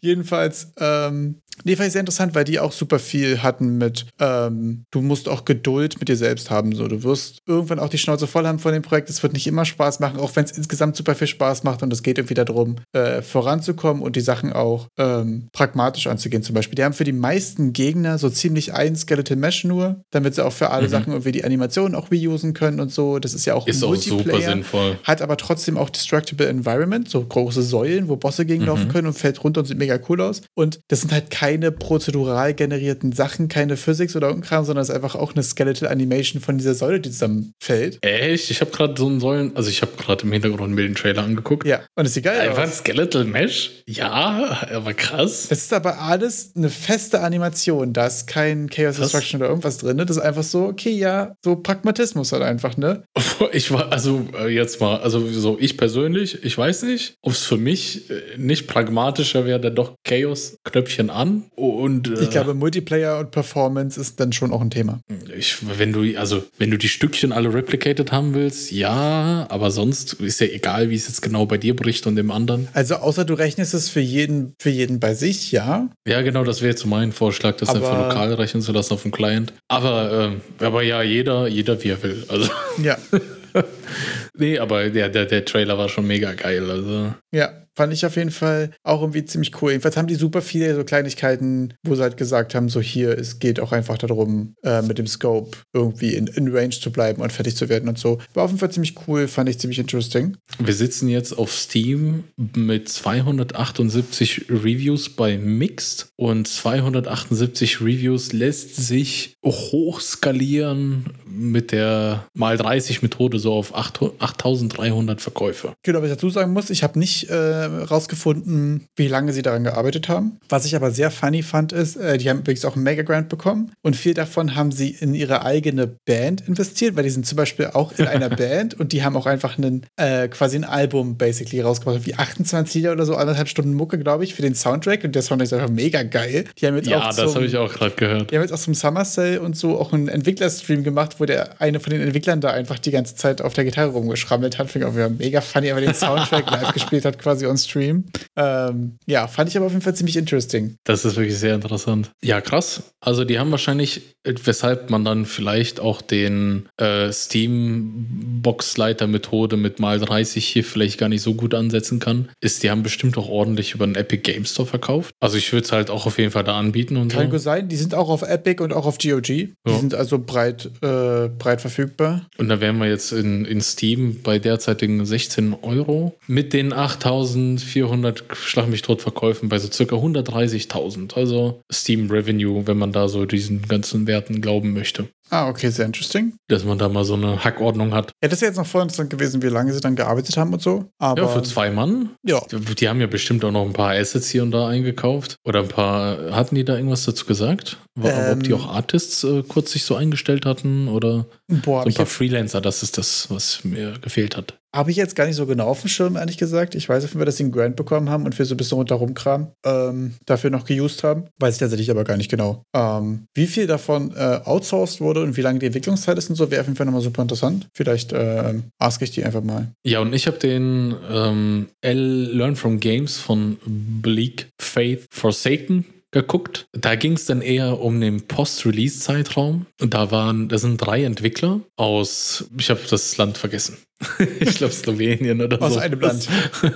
Jedenfalls, ähm, nee, fand ich sehr interessant, weil die auch super viel hatten mit, ähm, du musst auch Geduld mit dir selbst haben. So, du wirst irgendwann auch die Schnauze voll haben von dem Projekt. Es wird nicht immer Spaß machen, auch wenn es insgesamt super viel Spaß macht. Und es geht irgendwie darum, äh, voranzukommen und die Sachen auch ähm, pragmatisch anzugehen. Zum Beispiel, die haben für die meisten Gegner so ziemlich ein Skeleton Mesh nur, damit sie auch für alle Mhm. Sachen irgendwie die Animationen auch reusen können und so. Das ist ja auch Ist auch super Multiplayer sinnvoll. hat aber trotzdem auch Destructible Environment, so große Säulen, wo Bosse gegenlaufen Mhm. können und fällt runter und sieht mega cool aus. Und das sind halt keine prozedural generierten Sachen, keine Physics oder irgendein Kram, sondern es ist einfach auch eine Skeletal Animation von dieser Säule, die zusammenfällt. Echt? Ich habe gerade so einen Säulen, also ich habe gerade im Hintergrund mir den Trailer angeguckt. Ja, und es sieht geil Einfach ein. Skeletal Mesh? Ja, aber krass. Das ist aber alles eine feste Animation. Da ist kein Chaos? Destruction oder irgendwas drin. Das ist einfach so, okay, ja, so Pragmatismus halt einfach, ne? Ich war, also äh, jetzt mal, also so ich persönlich, ich weiß nicht, ob es für mich äh, nicht pragmatischer wäre, dann doch Chaos-Knöpfchen an. Und äh, Ich glaube, Multiplayer und Performance ist dann schon auch ein Thema. ich, wenn du, also wenn du die Stückchen alle replicated haben willst, ja, aber sonst ist ja egal, wie es jetzt genau bei dir bricht und dem anderen. Also außer du rechnest es für jeden, für jeden bei sich, ja. Ja, genau, das wäre jetzt mein Vorschlag, das Aber- einfach lokal rechnen zu lassen auf dem Client. Aber, ähm, aber ja, jeder, jeder wie er will. Also, Ja. nee, aber der, der, der Trailer war schon mega geil. Also, Ja, fand ich auf jeden Fall auch irgendwie ziemlich cool. Jedenfalls haben die super viele so Kleinigkeiten, wo sie halt gesagt haben, so hier, es geht auch einfach darum, äh, mit dem Scope irgendwie in, in Range zu bleiben und fertig zu werden und so. War auf jeden Fall ziemlich cool, fand ich ziemlich interesting. Wir sitzen jetzt auf Steam mit 278 Reviews bei Mixed und 278 Reviews lässt sich hochskalieren mit der mal 30 Methode so auf 8300 Verkäufe. Genau, was ich dazu sagen muss, ich habe nicht äh, rausgefunden, wie lange sie daran gearbeitet haben. Was ich aber sehr funny fand, ist, äh, die haben übrigens auch einen Mega Grant bekommen und viel davon haben sie in ihre eigene Band investiert, weil die sind zum Beispiel auch in einer Band und die haben auch einfach einen, äh, quasi ein Album basically rausgebracht, wie 28 Lieder oder so, anderthalb Stunden Mucke, glaube ich, für den Soundtrack und der Soundtrack ist einfach mega geil. Die haben jetzt ja, auch das habe ich auch gerade gehört. Die haben jetzt auch zum Summer Sale und so auch einen Entwicklerstream gemacht, wo der eine von den Entwicklern da einfach die ganze Zeit auf der Gitarre rumgeschrammelt hat. Finde ich auch wieder mega funny, aber den Soundtrack live gespielt hat, quasi on Stream. Ähm, ja, fand ich aber auf jeden Fall ziemlich interesting. Das ist wirklich sehr interessant. Ja, krass. Also die haben wahrscheinlich, weshalb man dann vielleicht auch den äh, Steam-Boxleiter-Methode mit mal 30 hier vielleicht gar nicht so gut ansetzen kann, ist, die haben bestimmt auch ordentlich über den Epic Game Store verkauft. Also ich würde es halt auch auf jeden Fall da anbieten und Kann so. gut sein, die sind auch auf Epic und auch auf GOG. Die Ja. sind also breit, äh, breit verfügbar. Und da wären wir jetzt in, in Steam bei derzeitigen 16 Euro mit den 8400 Schlag mich tot Verkäufen bei so circa 130.000. Also Steam Revenue, wenn man da so diesen ganzen Werten glauben möchte. Ah, okay, sehr interesting. Dass man da mal so eine Hackordnung hat. Ja, das wäre jetzt noch voll interessant gewesen, wie lange sie dann gearbeitet haben und so. Aber Ja, für zwei Mann. ja. Die, die haben ja bestimmt auch noch ein paar Assets hier und da eingekauft. Oder ein paar, hatten die da irgendwas dazu gesagt? War, ob die Ähm. auch Artists äh, kurz sich so eingestellt hatten oder Boah, so ein paar Freelancer, das ist das, was mir gefehlt hat. Hab ich jetzt gar nicht so genau auf dem Schirm, ehrlich gesagt. Ich weiß auf jeden Fall, dass sie einen Grant bekommen haben und wir so ein bisschen rundherum Kram ähm, dafür noch geused haben. Weiß ich tatsächlich aber gar nicht genau. Ähm, wie viel davon äh, outsourced wurde und wie lange die Entwicklungszeit ist und so, wäre auf jeden Fall nochmal super interessant. Vielleicht ähm, ask ich die einfach mal. Ja, und ich habe den ähm, L Learn from Games von Bleak Faith Forsaken geguckt. Da ging es dann eher um den Post-Release-Zeitraum. Und da waren, da sind drei Entwickler aus, ich habe das Land vergessen. ich glaube Slowenien oder Aus so. einem Land.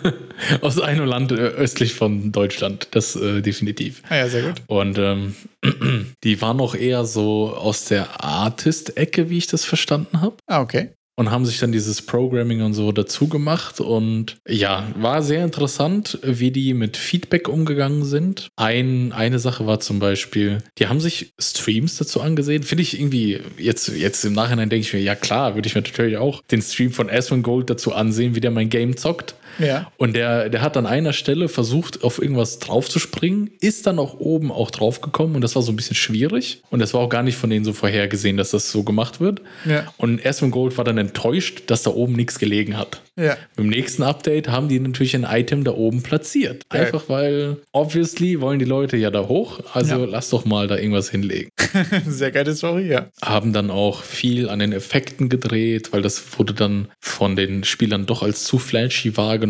aus einem Land östlich von Deutschland. Das äh, definitiv. Ah ja, sehr gut. Und ähm, die waren auch eher so aus der Artist-Ecke, wie ich das verstanden habe Ah, okay. Und haben sich dann dieses Programming und so dazu gemacht. Und ja, war sehr interessant, wie die mit Feedback umgegangen sind. Ein, eine Sache war zum Beispiel, die haben sich Streams dazu angesehen. Finde ich irgendwie, jetzt, jetzt im Nachhinein denke ich mir, ja klar, würde ich mir natürlich auch den Stream von Gold dazu ansehen, wie der mein Game zockt. Ja. Und der, der hat an einer Stelle versucht, auf irgendwas draufzuspringen, ist dann auch oben auch draufgekommen und das war so ein bisschen schwierig. Und das war auch gar nicht von denen so vorhergesehen, dass das so gemacht wird. Ja. Und Aspen Gold war dann enttäuscht, dass da oben nichts gelegen hat. Ja. Beim nächsten Update haben die natürlich ein Item da oben platziert. Einfach weil, obviously, wollen die Leute ja da hoch. Also Ja. lass doch mal da irgendwas hinlegen. Sehr geile Story, ja. Haben dann auch viel an den Effekten gedreht, weil das wurde dann von den Spielern doch als zu flashy wahrgenommen.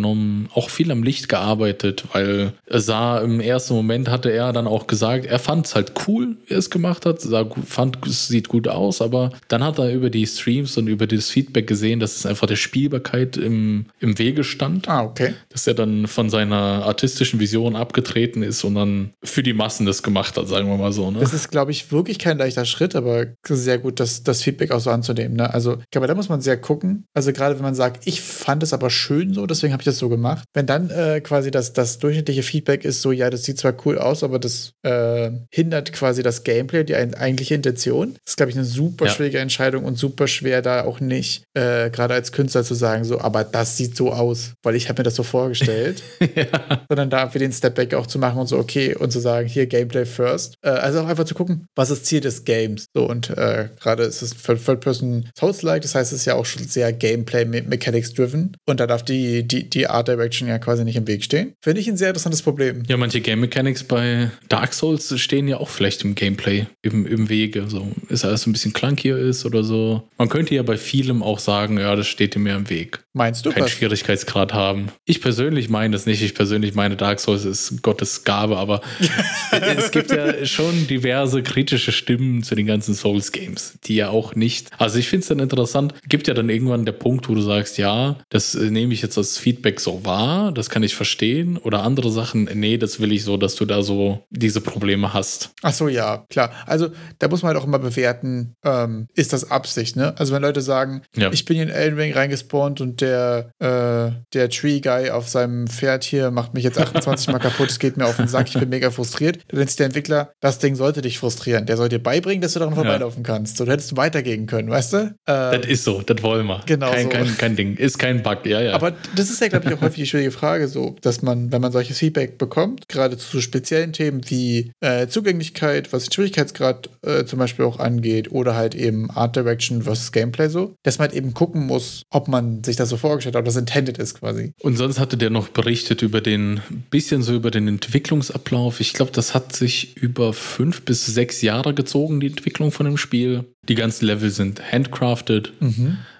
Auch viel am Licht gearbeitet, weil es sah im ersten Moment hatte er dann auch gesagt, er fand es halt cool, wie er es gemacht hat, sah fand es sieht gut aus, aber dann hat er über die Streams und über das Feedback gesehen, dass es einfach der Spielbarkeit im, im Wege stand Ah, okay. dass er dann von seiner artistischen Vision abgetreten ist und dann für die Massen das gemacht hat, sagen wir mal so. Ne? Das ist, glaube ich, wirklich kein leichter Schritt, aber sehr gut, das, das Feedback auch so anzunehmen. Ne? Also, ich glaube, da muss man sehr gucken. Also, gerade wenn man sagt, ich fand es aber schön so, deswegen habe ich das so gemacht. Wenn dann äh, quasi das, das durchschnittliche Feedback ist so, ja, das sieht zwar cool aus, aber das äh, hindert quasi das Gameplay, die eigentliche Intention. Das ist, glaube ich, eine super Ja. schwierige Entscheidung und super schwer, da auch nicht, äh, gerade als Künstler zu sagen, so, aber das sieht so aus, weil ich habe mir das so vorgestellt sondern da für den Stepback auch zu machen und so, okay, und zu sagen, hier Gameplay first. Äh, also auch einfach zu gucken, was ist Ziel des Games. So, und äh, gerade ist es Third- Third-Person Souls-like, das heißt, es ist ja auch schon sehr Gameplay-Mechanics-driven und da darf die, die, die Art Direction ja quasi nicht im Weg stehen. Finde ich ein sehr interessantes Problem. Ja, manche Game Mechanics bei Dark Souls stehen ja auch vielleicht im Gameplay, im, im Wege. So ist alles ein bisschen clunkier ist oder so. Man könnte ja bei vielem auch sagen, ja, das steht dir mehr im Weg. Meinst du keinen? Schwierigkeitsgrad haben. Ich persönlich meine es nicht. Ich persönlich meine, Dark Souls ist Gottes Gabe, aber es gibt ja schon diverse kritische Stimmen zu den ganzen Souls-Games, die ja auch nicht. Also ich finde es dann interessant, gibt ja dann irgendwann der Punkt, wo du sagst, ja, das äh, nehme ich jetzt als Feedback so wahr, das kann ich verstehen. Oder andere Sachen, nee, das will ich so, dass du da so diese Probleme hast. Ach so, ja, klar. Also da muss man halt auch immer bewerten, ähm, ist das Absicht, ne? Also wenn Leute sagen, Ja. ich bin in Elden Ring reingespawnt und der, äh, der Tree Guy auf seinem Pferd hier macht mich jetzt 28 Mal kaputt, es geht mir auf den Sack, ich bin mega frustriert. Dann ist der Entwickler, das Ding sollte dich frustrieren. Der soll dir beibringen, dass du daran vorbeilaufen kannst. So, du hättest weitergehen können, weißt du? Ähm, Das ist so, das wollen wir. Genau kein, so. kein, kein Ding. Ist kein Bug, ja, ja. Aber das ist ja, glaube ich, auch häufig die schwierige Frage, so, dass man, wenn man solches Feedback bekommt, gerade zu speziellen Themen wie äh, Zugänglichkeit, was den Schwierigkeitsgrad äh, zum Beispiel auch angeht, oder halt eben Art Direction versus Gameplay so, dass man halt eben gucken muss, ob man sich das so vorgestellt hat, ob das intended ist quasi. Und sonst hatte der noch berichtet über den, bisschen so über den Entwicklungsablauf. Ich glaube, das hat sich über fünf bis sechs Jahre gezogen, die Entwicklung von dem Spiel. Die ganzen Level sind handcrafted.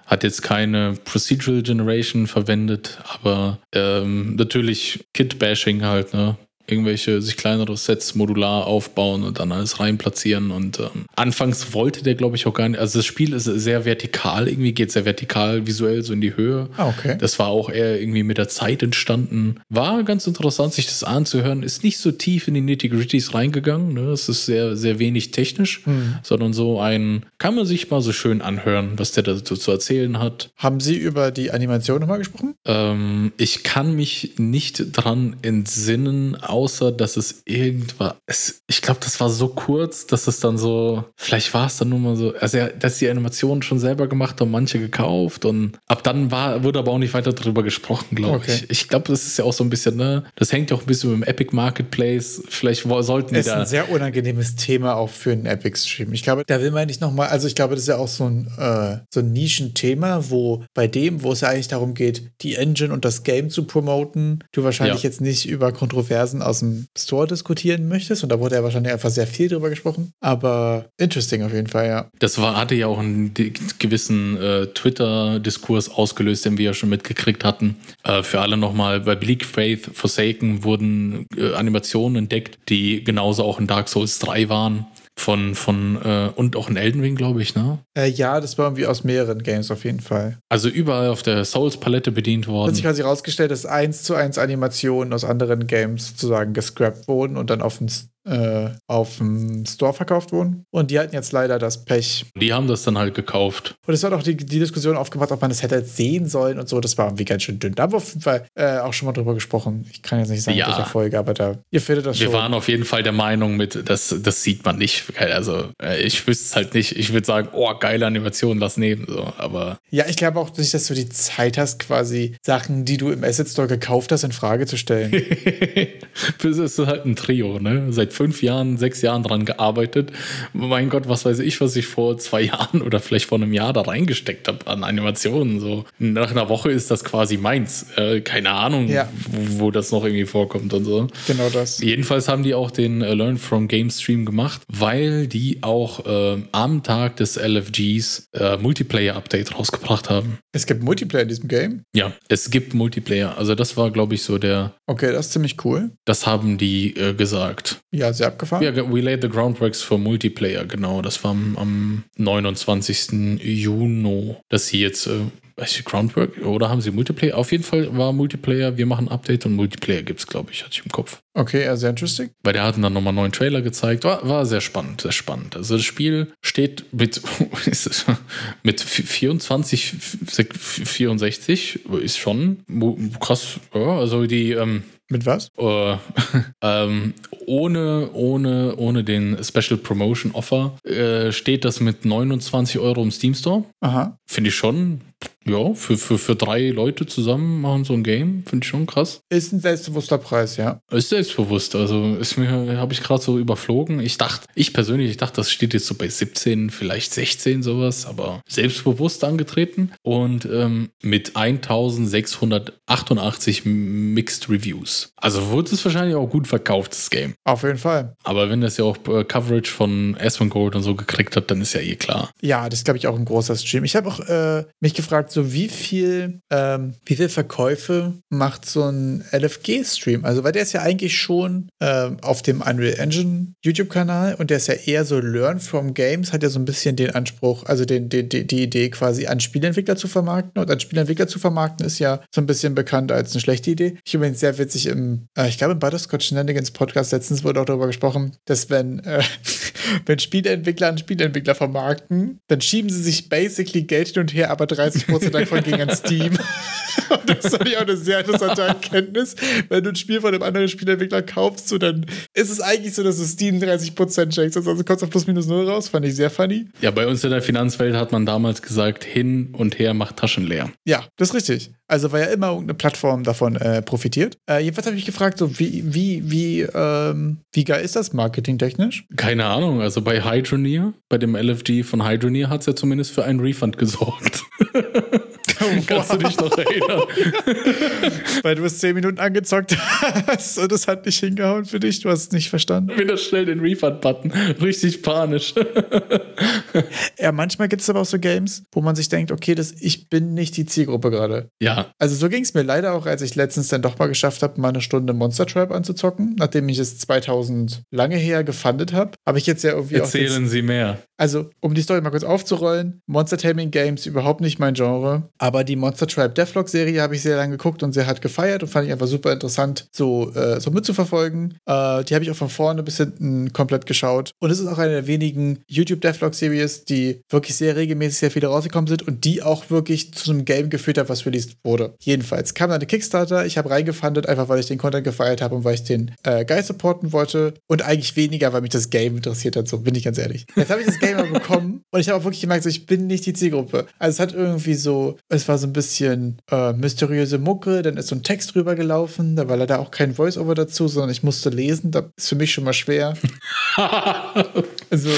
Hat jetzt keine Procedural Generation verwendet, aber ähm, natürlich Kit-Bashing halt, ne? Irgendwelche sich kleinere Sets modular aufbauen und dann alles rein platzieren. Und ähm, anfangs wollte der, glaube ich, auch gar nicht. Also das Spiel ist sehr vertikal, irgendwie geht sehr vertikal visuell so in die Höhe. Ah, okay. Das war auch eher irgendwie mit der Zeit entstanden. War ganz interessant, sich das anzuhören. Ist nicht so tief in die Nitty-Gritties reingegangen. Ne? Es ist sehr, sehr wenig technisch, sondern so ein, kann man sich mal so schön anhören, was der dazu zu erzählen hat. Haben Sie über die Animation nochmal gesprochen? Ähm, ich kann mich nicht dran entsinnen, außer dass es irgendwas. Es, ich glaube, das war so kurz, dass es dann so. Vielleicht war es dann nur mal so. Also, er, dass die Animationen schon selber gemacht haben, manche gekauft und ab dann war, wurde aber auch nicht weiter drüber gesprochen, glaube Okay. ich. Ich glaube, das ist ja auch so ein bisschen, ne? Das hängt ja auch ein bisschen mit dem Epic Marketplace. Vielleicht sollten die Ist da. ein sehr unangenehmes Thema auch für einen Epic-Stream. Ich glaube, da will man nicht nochmal, also ich glaube, das ist ja auch so ein, äh, so ein Nischenthema, wo bei dem, wo es ja eigentlich darum geht, die Engine und das Game zu promoten, du wahrscheinlich Ja. jetzt nicht über Kontroversen aus dem Store diskutieren möchtest. Und da wurde ja wahrscheinlich einfach sehr viel drüber gesprochen. Aber interesting auf jeden Fall, ja. Das war, hatte ja auch einen gewissen äh, Twitter-Diskurs ausgelöst, den wir ja schon mitgekriegt hatten. Äh, für alle nochmal, bei Bleak Faith Forsaken wurden äh, Animationen entdeckt, die genauso auch in Dark Souls 3 waren. Von, von, äh, und auch in Elden Ring, glaube ich, ne? Äh, ja, das war irgendwie aus mehreren Games auf jeden Fall. Also überall auf der Souls-Palette bedient Hat worden. sich quasi rausgestellt, dass eins zu eins Animationen aus anderen Games sozusagen gescrapt wurden und dann auf dem, äh, auf dem Store verkauft wurden. Und die hatten jetzt leider das Pech, Die haben das dann halt gekauft. Und es hat auch die, die Diskussion aufgemacht, ob man das hätte sehen sollen und so. Das war irgendwie ganz schön dünn. Da haben wir auf jeden Fall äh, auch schon mal drüber gesprochen. Ich kann jetzt nicht sagen, Ja. in welcher Folge, aber da, ihr findet das Wir schon. waren auf jeden Fall der Meinung mit, das, das sieht man nicht. Also äh, ich wüsste es halt nicht. Ich würde sagen, oh, geile Animation, lass nehmen. So, aber ja, ich glaube auch nicht, dass du die Zeit hast, quasi Sachen, die du im Asset Store gekauft hast, in Frage zu stellen. Das ist halt ein Trio, ne? Seit fünf Jahren, sechs Jahren dran gearbeitet. Mein Gott, was weiß ich, was ich vor zwei Jahren oder vielleicht vor einem Jahr da reingesteckt habe an Animationen. So nach einer Woche ist das quasi meins. Äh, keine Ahnung, Ja. wo, wo das noch irgendwie vorkommt und so. genau das. Jedenfalls haben die auch den äh, Learn from Game Stream gemacht, weil die auch äh, am Tag des LFGs äh, Multiplayer-Update rausgebracht haben. Es gibt Multiplayer in diesem Game. Ja, es gibt Multiplayer. Also das war, glaube ich, so der, Okay, das ist ziemlich cool. das haben die äh, gesagt. Ja, sehr abgefahren. Ja, we laid the groundworks for Multiplayer, genau. Das war am, am 29. Juni, dass sie jetzt, äh, weiß ich, Groundwork oder haben sie Multiplayer? Auf jeden Fall war Multiplayer, wir machen Update und Multiplayer gibt es, glaube ich, hatte ich im Kopf. Okay, ja, sehr interesting. Weil der hatten dann nochmal einen neuen Trailer gezeigt. War, war sehr spannend, sehr spannend. Also das Spiel steht mit, ist es, mit 24, 64, ist schon krass. Ja, also die, ähm, Mit was? äh, ähm, ohne, ohne, ohne den Special Promotion Offer äh, steht das mit 29 Euro im Steam Store. Aha. Finde ich schon, ja, für, für, für drei Leute zusammen machen so ein Game, finde ich schon krass. Ist ein selbstbewusster Preis, ja. Ist selbstbewusst, also ist mir, habe ich gerade so überflogen. Ich dachte, ich persönlich, ich dachte, das steht jetzt so bei 17, vielleicht 16 sowas, aber selbstbewusst angetreten und ähm, mit 1688 Mixed Reviews. Also wurde es wahrscheinlich auch gut verkauft, das Game. Auf jeden Fall. Aber wenn das ja auch äh, Coverage von S1 Gold und so gekriegt hat, dann ist ja eh klar. Ja, das ist, glaube ich, auch ein großer Stream. Ich habe auch äh, mich gefragt, so wie viel, ähm, wie viel Verkäufe macht so ein LFG-Stream? Also, weil der ist ja eigentlich schon äh, auf dem Unreal Engine YouTube-Kanal und der ist ja eher so Learn from Games, hat ja so ein bisschen den Anspruch, also den, den, die, die Idee quasi an Spieleentwickler zu vermarkten. Und an Spieleentwickler zu vermarkten ist ja so ein bisschen bekannt als eine schlechte Idee. Ich übrigens sehr witzig im, äh, ich glaube im Butterscotch Shenanigans Podcast letztens wurde auch darüber gesprochen, dass wenn, äh, wenn Spieleentwickler an Spieleentwickler vermarkten, dann schieben sie sich basically Geld hin und her, aber 30% davon ging an Steam. Das fand ich auch eine sehr interessante Erkenntnis. Wenn du ein Spiel von einem anderen Spielentwickler kaufst, so, dann ist es eigentlich so, dass du Steam 30% schenkst. Also kommst du auf plus minus null raus. Fand ich sehr funny. Ja, bei uns in der Finanzwelt hat man damals gesagt, hin und her macht Taschen leer. Ja, das ist richtig. Also weil ja immer irgendeine Plattform davon äh, profitiert. Äh, jedenfalls habe ich mich gefragt, so wie, wie, wie, ähm, wie geil ist das marketingtechnisch? Keine Ahnung. Also bei Hydroneer, bei dem LFG von Hydroneer hat es ja zumindest für einen Refund gesorgt. Kannst du dich noch erinnern? Weil du es zehn Minuten angezockt hast und es hat nicht hingehauen für dich. Du hast es nicht verstanden. Wieder schnell den Refund-Button. Richtig panisch. ja, manchmal gibt es aber auch so Games, wo man sich denkt, okay, das, ich bin nicht die Zielgruppe gerade. Ja. Also so ging es mir leider auch, als ich letztens dann doch mal geschafft habe, mal eine Stunde Monster Trap anzuzocken, nachdem ich es 2000 lange her gefundet habe. Habe ich jetzt ja irgendwie Erzählen auch. Sie mehr. Also, um die Story mal kurz aufzurollen, Monster Taming Games überhaupt nicht mein Genre, aber die Monster Tribe Deathlock Serie habe ich sehr lange geguckt und sehr hart gefeiert und fand ich einfach super interessant, so, äh, so mitzuverfolgen. Äh, die habe ich auch von vorne bis hinten komplett geschaut. Und es ist auch eine der wenigen YouTube Deathlock Series, die wirklich sehr regelmäßig sehr viele rausgekommen sind und die auch wirklich zu einem Game geführt hat, was released wurde. Jedenfalls kam dann eine Kickstarter, ich habe reingefundet, einfach weil ich den Content gefeiert habe und weil ich den äh, Guy supporten wollte und eigentlich weniger, weil mich das Game interessiert hat, so bin ich ganz ehrlich. Jetzt habe ich das Game aber bekommen und ich habe auch wirklich gemerkt, so, ich bin nicht die Zielgruppe. Also es hat irgendwie so, es war so ein bisschen äh, mysteriöse Mucke, dann ist so ein Text drüber gelaufen, da war leider auch kein Voice-Over dazu, sondern ich musste lesen, das ist für mich schon mal schwer. also,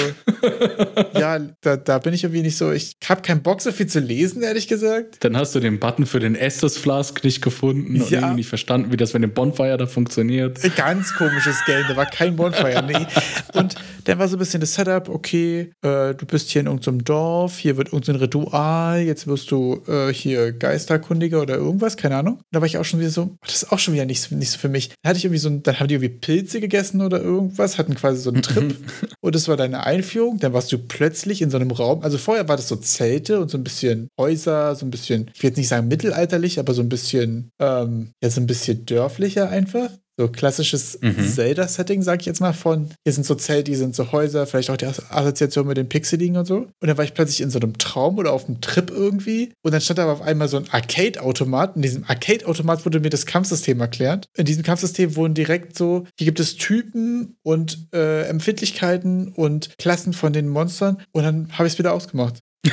ja, da, da bin ich irgendwie nicht so, ich habe keinen Bock so viel zu lesen, ehrlich gesagt. Dann hast du den Button für den Estes Flask nicht gefunden und irgendwie nicht verstanden, wie das mit dem Bonfire da funktioniert. Ganz komisches Game, da war kein Bonfire, nee. Und dann war so ein bisschen das Setup, okay, äh, du bist hier in irgendeinem Dorf, hier wird irgendein Ritual, jetzt wirst du äh, hier Geisterkundiger oder irgendwas, keine Ahnung. Da war ich auch schon wieder so, das ist auch schon wieder nicht, nicht so für mich. Dann hatte ich irgendwie so ein, dann haben die irgendwie Pilze gegessen oder irgendwas, hatten quasi so einen Trip und das war deine Einführung. Dann warst du plötzlich in so einem Raum, also vorher war das so Zelte und so ein bisschen Häuser, so ein bisschen, ich will jetzt nicht sagen mittelalterlich, aber so ein bisschen, ähm, ja, so ein bisschen dörflicher einfach. So klassisches mhm. Zelda-Setting, sag ich jetzt mal, von hier sind so Zelte, die sind so Häuser, vielleicht auch die Assoziation mit den Pixeligen und so. Und dann war ich plötzlich in so einem Traum oder auf einem Trip irgendwie. Und dann stand da aber auf einmal so ein Arcade-Automat. In diesem Arcade-Automat wurde mir das Kampfsystem erklärt. In diesem Kampfsystem wurden direkt so, hier gibt es Typen und äh, Empfindlichkeiten und Klassen von den Monstern. Und dann habe ich es wieder ausgemacht.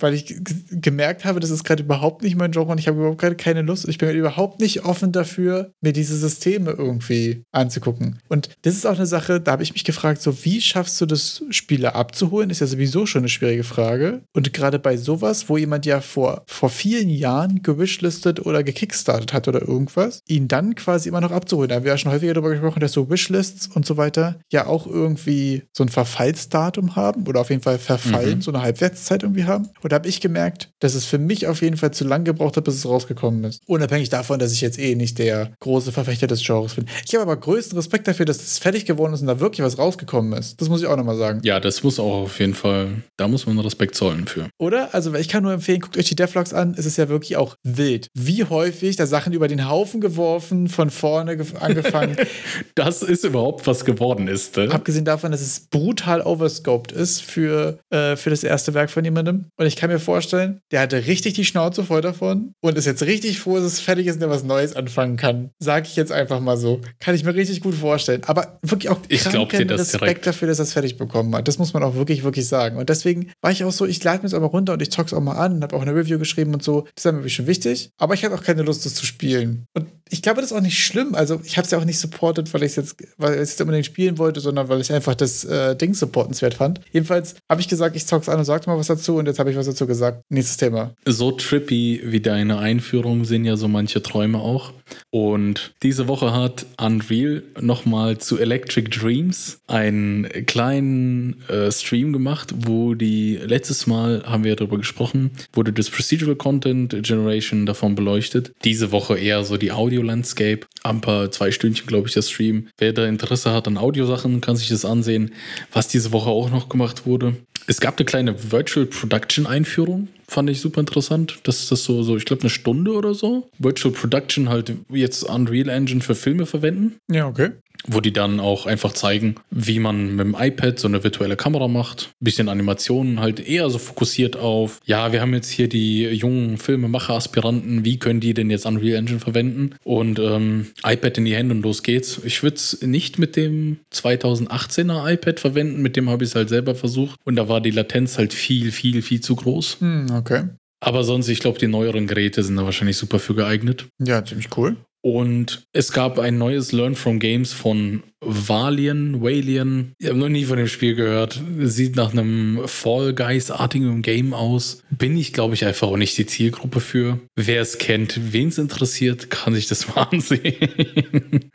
weil ich gemerkt habe, das ist gerade überhaupt nicht mein Genre und ich habe überhaupt gerade keine Lust. Ich bin halt überhaupt nicht offen dafür, mir diese Systeme irgendwie anzugucken. Und das ist auch eine Sache, da habe ich mich gefragt, so wie schaffst du das, Spiele abzuholen? Ist ja sowieso schon eine schwierige Frage. Und gerade bei sowas, wo jemand ja vor, vor vielen Jahren gewishlistet oder gekickstartet hat oder irgendwas, ihn dann quasi immer noch abzuholen. Da haben wir ja schon häufiger darüber gesprochen, dass so Wishlists und so weiter ja auch irgendwie so ein Verfallsdatum haben oder auf jeden Fall verfallen, mhm. so eine Halbwertszeit irgendwie haben. Und da habe ich gemerkt, dass es für mich auf jeden Fall zu lang gebraucht hat, bis es rausgekommen ist. Unabhängig davon, dass ich jetzt eh nicht der große Verfechter des Genres bin. Ich habe aber größten Respekt dafür, dass es fertig geworden ist und da wirklich was rausgekommen ist. Das muss ich auch nochmal sagen. Ja, das muss auch auf jeden Fall, da muss man Respekt zollen für. Oder? Also ich kann nur empfehlen, guckt euch die Devlogs an. Es ist ja wirklich auch wild. Wie häufig da Sachen über den Haufen geworfen, von vorne angefangen. das ist überhaupt was geworden ist. Ne? Abgesehen davon, dass es brutal overscoped ist für, äh, für das erste Werk von jemandem. Und ich kann mir vorstellen, der hatte richtig die Schnauze voll davon und ist jetzt richtig froh, dass es fertig ist und er was Neues anfangen kann. Sag ich jetzt einfach mal so. Kann ich mir richtig gut vorstellen. Aber wirklich auch ich kranken dir Respekt direkt. dafür, dass er es fertig bekommen hat. Das muss man auch wirklich, wirklich sagen. Und deswegen war ich auch so, ich lade mir es aber runter und ich zock's auch mal an und habe auch eine Review geschrieben und so. Das ist mir schon wichtig. Aber ich habe auch keine Lust, das zu spielen. Und ich glaube, das ist auch nicht schlimm. Also ich habe es ja auch nicht supportet, weil ich es jetzt, weil ich es unbedingt spielen wollte, sondern weil ich einfach das äh, Ding supportenswert fand. Jedenfalls habe ich gesagt, ich zock's an und sagte mal was dazu und jetzt habe ich was dazu gesagt. Nächstes Thema. So trippy wie deine Einführung sind ja so manche Träume auch. Und diese Woche hat Unreal nochmal zu Electric Dreams einen kleinen äh, Stream gemacht, wo die letztes Mal haben wir darüber gesprochen, wurde das Procedural Content Generation davon beleuchtet. Diese Woche eher so die Audio Landscape. Ein paar zwei Stündchen, glaube ich, der Stream. Wer da Interesse hat an Audiosachen, kann sich das ansehen. Was diese Woche auch noch gemacht wurde. Es gab eine kleine Virtual Production Einführung fand ich super interessant. Das ist das so, so ich glaube, eine Stunde oder so. Virtual Production halt jetzt Unreal Engine für Filme verwenden. Ja, okay wo die dann auch einfach zeigen, wie man mit dem iPad so eine virtuelle Kamera macht. Ein bisschen Animationen halt eher so fokussiert auf, ja, wir haben jetzt hier die jungen Filmemacher-Aspiranten, wie können die denn jetzt Unreal Engine verwenden? Und ähm, iPad in die Hände und los geht's. Ich würde es nicht mit dem 2018er iPad verwenden, mit dem habe ich es halt selber versucht. Und da war die Latenz halt viel, viel, viel zu groß. Hm, okay. Aber sonst, ich glaube, die neueren Geräte sind da wahrscheinlich super für geeignet. Ja, ziemlich cool. Und es gab ein neues Learn from Games von Valian, Valian. Ich habe noch nie von dem Spiel gehört. Sieht nach einem Fall Guys-artigen Game aus. Bin ich, glaube ich, einfach auch nicht die Zielgruppe für. Wer es kennt, wen es interessiert, kann sich das mal ansehen.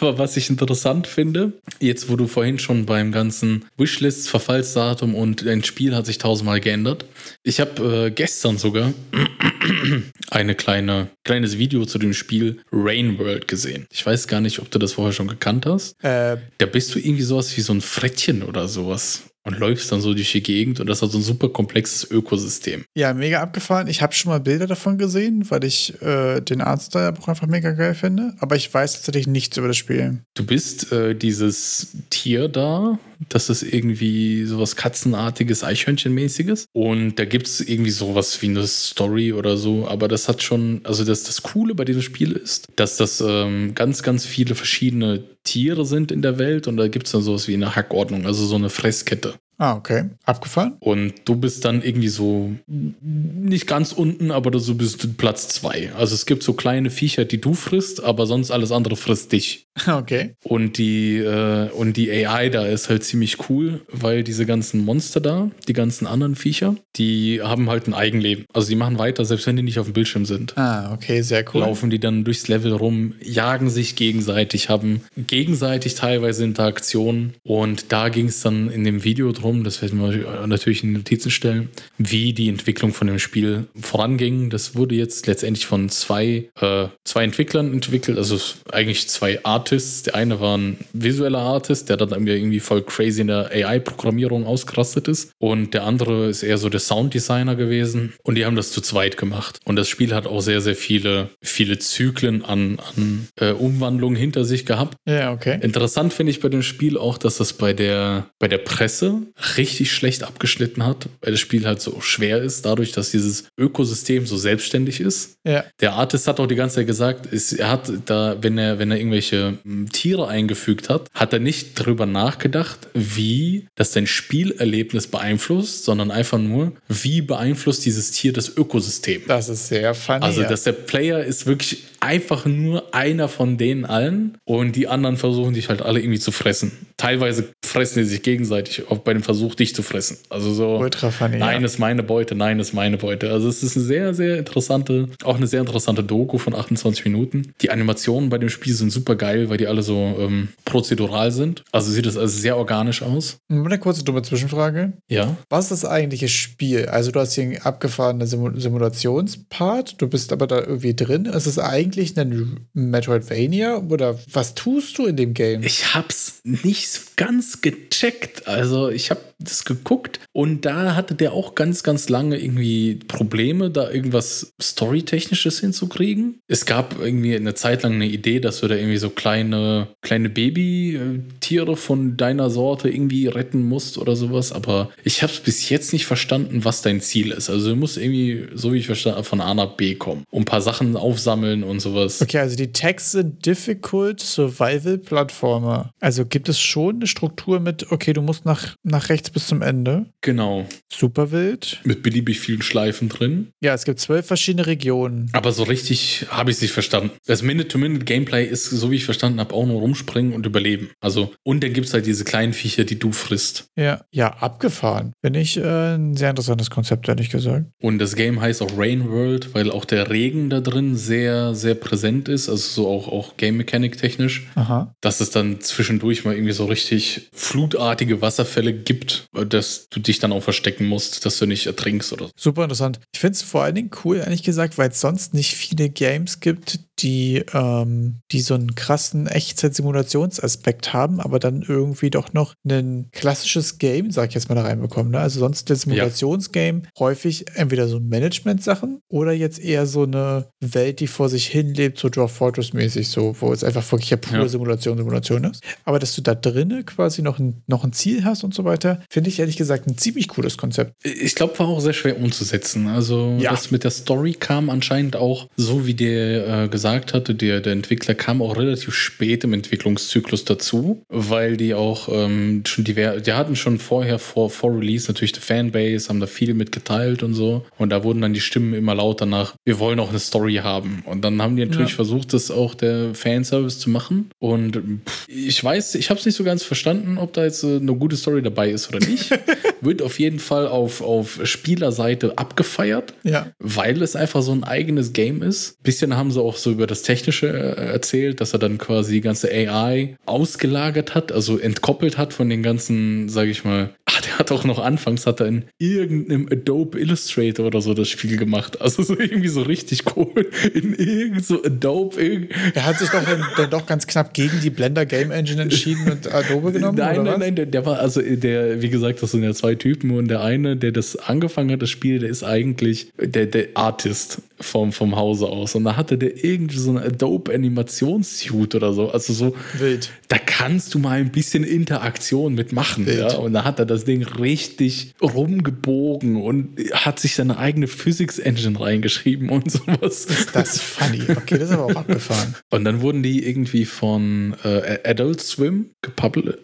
Aber was ich interessant finde, jetzt wo du vorhin schon beim ganzen Wishlists, Verfallsdatum und ein Spiel hat sich tausendmal geändert. Ich habe äh, gestern sogar eine kleine kleines Video zu dem Spiel Rain World gesehen. Ich weiß gar nicht, ob du das vorher schon gekannt hast hast, äh, da bist du irgendwie sowas wie so ein Frettchen oder sowas und läufst dann so durch die Gegend und das hat so ein super komplexes Ökosystem. Ja, mega abgefahren. Ich habe schon mal Bilder davon gesehen, weil ich äh, den Artstyle auch einfach mega geil finde, aber ich weiß tatsächlich nichts über das Spiel. Du bist äh, dieses Tier da, das ist irgendwie sowas Katzenartiges, Eichhörnchenmäßiges und da gibt es irgendwie sowas wie eine Story oder so, aber das hat schon, also das, das Coole bei diesem Spiel ist, dass das ähm, ganz, ganz viele verschiedene Tiere sind in der Welt und da gibt es dann sowas wie eine Hackordnung, also so eine Fresskette. Ah, okay. Abgefallen? Und du bist dann irgendwie so nicht ganz unten, aber du bist Platz zwei. Also es gibt so kleine Viecher, die du frisst, aber sonst alles andere frisst dich. Okay. Und die, äh, und die AI da ist halt ziemlich cool, weil diese ganzen Monster da, die ganzen anderen Viecher, die haben halt ein Eigenleben. Also die machen weiter, selbst wenn die nicht auf dem Bildschirm sind. Ah, okay, sehr cool. Laufen die dann durchs Level rum, jagen sich gegenseitig, haben gegenseitig teilweise Interaktionen. Und da ging es dann in dem Video drum, das werden wir natürlich in Notizen stellen, wie die Entwicklung von dem Spiel voranging. Das wurde jetzt letztendlich von zwei, äh, zwei Entwicklern entwickelt, also eigentlich zwei Artists. Der eine war ein visueller Artist, der dann irgendwie voll crazy in der AI-Programmierung ausgerastet ist. Und der andere ist eher so der Sounddesigner gewesen. Und die haben das zu zweit gemacht. Und das Spiel hat auch sehr, sehr viele, viele Zyklen an, an äh, Umwandlungen hinter sich gehabt. Ja, okay. Interessant finde ich bei dem Spiel auch, dass das bei der, bei der Presse richtig schlecht abgeschnitten hat, weil das Spiel halt so schwer ist, dadurch, dass dieses Ökosystem so selbstständig ist. Ja. Der Artist hat auch die ganze Zeit gesagt, ist, er hat da, wenn er, wenn er irgendwelche hm, Tiere eingefügt hat, hat er nicht darüber nachgedacht, wie das sein Spielerlebnis beeinflusst, sondern einfach nur, wie beeinflusst dieses Tier das Ökosystem. Das ist sehr funny. Also, dass der Player ist wirklich einfach nur einer von denen allen und die anderen versuchen dich halt alle irgendwie zu fressen. Teilweise fressen sie sich gegenseitig auch bei dem Versuch, dich zu fressen. Also so, Ultra funny, nein ja. ist meine Beute, nein ist meine Beute. Also es ist eine sehr, sehr interessante, auch eine sehr interessante Doku von 28 Minuten. Die Animationen bei dem Spiel sind super geil, weil die alle so ähm, prozedural sind. Also sieht es also sehr organisch aus. Eine kurze dumme Zwischenfrage. Ja. Was ist das eigentliche Spiel? Also du hast hier einen abgefahrenen Sim Simulationspart, du bist aber da irgendwie drin. Ist es eigentlich ein Metroidvania oder was tust du in dem Game? Ich hab's nicht ganz gecheckt. Also ich habe das geguckt und da hatte der auch ganz, ganz lange irgendwie Probleme, da irgendwas Storytechnisches hinzukriegen. Es gab irgendwie eine Zeit lang eine Idee, dass du da irgendwie so kleine, kleine Babytiere von deiner Sorte irgendwie retten musst oder sowas, aber ich habe es bis jetzt nicht verstanden, was dein Ziel ist. Also du musst irgendwie, so wie ich verstanden habe, von A nach B kommen und ein paar Sachen aufsammeln und sowas. Okay, also die Tags sind Difficult Survival Plattformer. Also gibt es schon eine Struktur mit, okay, du musst nach, nach rechts bis zum Ende? Genau. Super wild. Mit beliebig vielen Schleifen drin. Ja, es gibt zwölf verschiedene Regionen. Aber so richtig habe ich es nicht verstanden. Das Minute-to-Minute-Gameplay ist, so wie ich verstanden habe, auch nur rumspringen und überleben. Also, und dann gibt es halt diese kleinen Viecher, die du frisst. Ja, ja, abgefahren. Bin ich äh, ein sehr interessantes Konzept, ehrlich gesagt. Und das Game heißt auch Rain World, weil auch der Regen da drin sehr, sehr präsent ist. Also so auch, auch Game Mechanic technisch. Aha. Dass es dann zwischendurch mal irgendwie so richtig flutartige Wasserfälle gibt, dass du dich dann auch verstecken musst, dass du nicht ertrinkst oder so. Super interessant. Ich finde es vor allen Dingen cool, ehrlich gesagt, weil es sonst nicht viele Games gibt, die, ähm, die so einen krassen Echtzeit-Simulationsaspekt haben, aber dann irgendwie doch noch ein klassisches Game, sag ich jetzt mal, da reinbekommen. Ne? Also sonst das Simulationsgame häufig entweder so Management-Sachen oder jetzt eher so eine Welt, die vor sich hin lebt, so Dwarf Fortress-mäßig, so, wo es einfach wirklich ja pure ja. Simulation, Simulation ist. Aber dass du da drinnen quasi noch ein, noch ein Ziel hast und so weiter, finde ich ehrlich gesagt ein ziemlich cooles Konzept. Ich glaube, war auch sehr schwer umzusetzen. Also ja. das mit der Story kam anscheinend auch so, wie der äh, gesagt hatte, der, der Entwickler kam auch relativ spät im Entwicklungszyklus dazu, weil die auch ähm, schon die, die hatten schon vorher vor, vor Release natürlich die Fanbase, haben da viel mitgeteilt und so. Und da wurden dann die Stimmen immer lauter nach, wir wollen auch eine Story haben. Und dann haben die natürlich ja. versucht, das auch der Fanservice zu machen. Und ich weiß, ich habe es nicht so ganz verstanden, ob da jetzt eine gute Story dabei ist oder nicht. Wird auf jeden Fall auf, auf Spielerseite abgefeiert, ja. weil es einfach so ein eigenes Game ist. Ein bisschen haben sie auch so über das Technische äh, erzählt, dass er dann quasi die ganze AI ausgelagert hat, also entkoppelt hat von den ganzen, sage ich mal, Ah, der hat auch noch anfangs hat er in irgendeinem Adobe Illustrator oder so das Spiel gemacht. Also so irgendwie so richtig cool. In irgendeinem so Adobe. Irgend er hat sich doch dann doch ganz knapp gegen die Blender Game Engine entschieden und Adobe genommen. Nein, oder nein, nein, der, der, war also der, wie gesagt, das sind ja zwei Typen und der eine, der das angefangen hat, das Spiel, der ist eigentlich der, der Artist vom, vom Hause aus. Und da hatte der irgendwie so eine Adobe Animationssuit oder so. Also so. Wild. Da kannst du mal ein bisschen Interaktion mitmachen. Ja? Und da hat er das Ding richtig rumgebogen und hat sich seine eigene Physics Engine reingeschrieben und sowas. Ist das funny? Okay, das ist aber auch abgefahren. Und dann wurden die irgendwie von äh, Adult Swim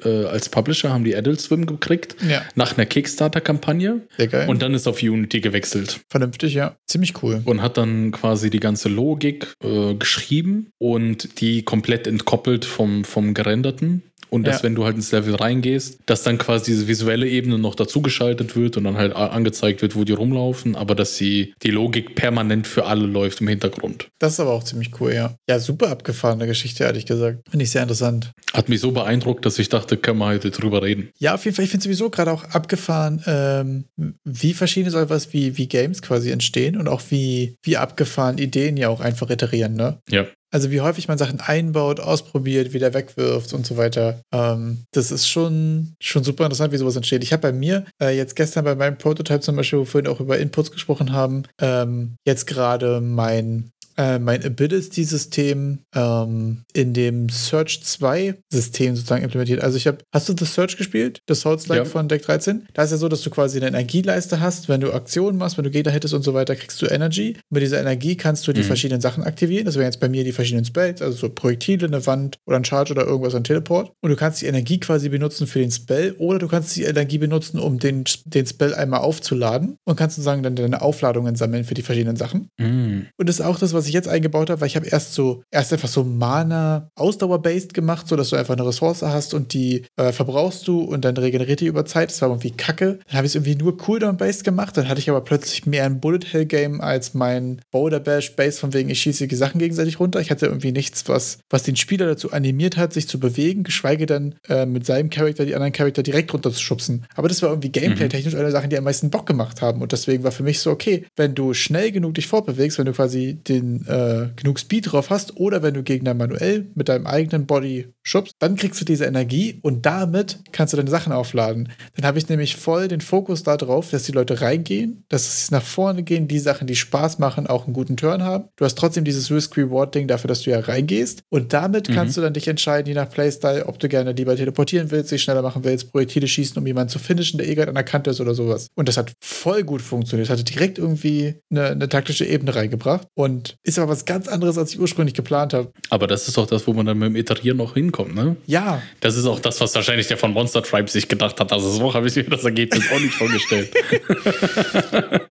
äh, als Publisher haben die Adult Swim gekriegt. Ja. Nach einer Kickstarter-Kampagne. Und dann ist auf Unity gewechselt. Vernünftig, ja. Ziemlich cool. Und hat dann quasi die ganze Logik äh, geschrieben und die komplett entkoppelt vom, vom Gerenderten. Und dass, ja. wenn du halt ins Level reingehst, dass dann quasi diese visuelle Ebene noch dazugeschaltet wird und dann halt angezeigt wird, wo die rumlaufen, aber dass sie die Logik permanent für alle läuft im Hintergrund. Das ist aber auch ziemlich cool, ja. Ja, super abgefahrene Geschichte, ehrlich gesagt. Finde ich sehr interessant. Hat mich so beeindruckt, dass ich dachte, können wir heute drüber reden. Ja, auf jeden Fall. Ich finde sowieso gerade auch abgefahren, ähm, wie verschiedene so etwas wie, wie Games quasi entstehen und auch wie, wie abgefahren Ideen ja auch einfach iterieren, ne? Ja. Also wie häufig man Sachen einbaut, ausprobiert, wieder wegwirft und so weiter. Ähm, das ist schon, schon super interessant, wie sowas entsteht. Ich habe bei mir äh, jetzt gestern bei meinem Prototype zum Beispiel, wo wir vorhin auch über Inputs gesprochen haben, ähm, jetzt gerade mein äh, mein Ability-System ähm, in dem Search 2-System sozusagen implementiert. Also ich habe, hast du The Search gespielt? Das Souls-like ja. von Deck 13? Da ist ja so, dass du quasi eine Energieleiste hast. Wenn du Aktionen machst, wenn du Gegner hittest und so weiter, kriegst du Energy. Und mit dieser Energie kannst du die mhm. verschiedenen Sachen aktivieren. Das wären jetzt bei mir die verschiedenen Spells, also so Projektile, eine Wand oder ein Charge oder irgendwas an Teleport. Und du kannst die Energie quasi benutzen für den Spell oder du kannst die Energie benutzen, um den, den Spell einmal aufzuladen und kannst sozusagen dann deine Aufladungen sammeln für die verschiedenen Sachen. Mhm. Und das ist auch das, was ich jetzt eingebaut habe, weil ich habe erst so, erst einfach so Mana Ausdauer-based gemacht, so dass du einfach eine Ressource hast und die äh, verbrauchst du und dann regeneriert die über Zeit. Das war irgendwie kacke. Dann habe ich es irgendwie nur Cooldown-based gemacht. Dann hatte ich aber plötzlich mehr ein Bullet-Hell-Game als mein Boulder Bash-Base, von wegen ich schieße die Sachen gegenseitig runter. Ich hatte irgendwie nichts, was, was den Spieler dazu animiert hat, sich zu bewegen, geschweige denn äh, mit seinem Charakter die anderen Charakter direkt runter zu schubsen. Aber das war irgendwie gameplay-technisch mhm. eine Sache, die am meisten Bock gemacht haben. Und deswegen war für mich so, okay, wenn du schnell genug dich fortbewegst, wenn du quasi den äh, genug Speed drauf hast oder wenn du Gegner manuell mit deinem eigenen Body schubst, dann kriegst du diese Energie und damit kannst du deine Sachen aufladen. Dann habe ich nämlich voll den Fokus darauf, dass die Leute reingehen, dass sie nach vorne gehen, die Sachen, die Spaß machen, auch einen guten Turn haben. Du hast trotzdem dieses Risk-Reward-Ding dafür, dass du ja reingehst und damit mhm. kannst du dann dich entscheiden, je nach Playstyle, ob du gerne lieber teleportieren willst, dich schneller machen willst, Projektile schießen, um jemanden zu finishen, der eh gerade an der Kante ist oder sowas. Und das hat voll gut funktioniert. Hatte direkt irgendwie eine, eine taktische Ebene reingebracht und ist aber was ganz anderes, als ich ursprünglich geplant habe. Aber das ist doch das, wo man dann mit dem Iterieren noch hinkommt, ne? Ja. Das ist auch das, was wahrscheinlich der von Monster Tribe sich gedacht hat. Also so habe ich mir das Ergebnis auch nicht vorgestellt.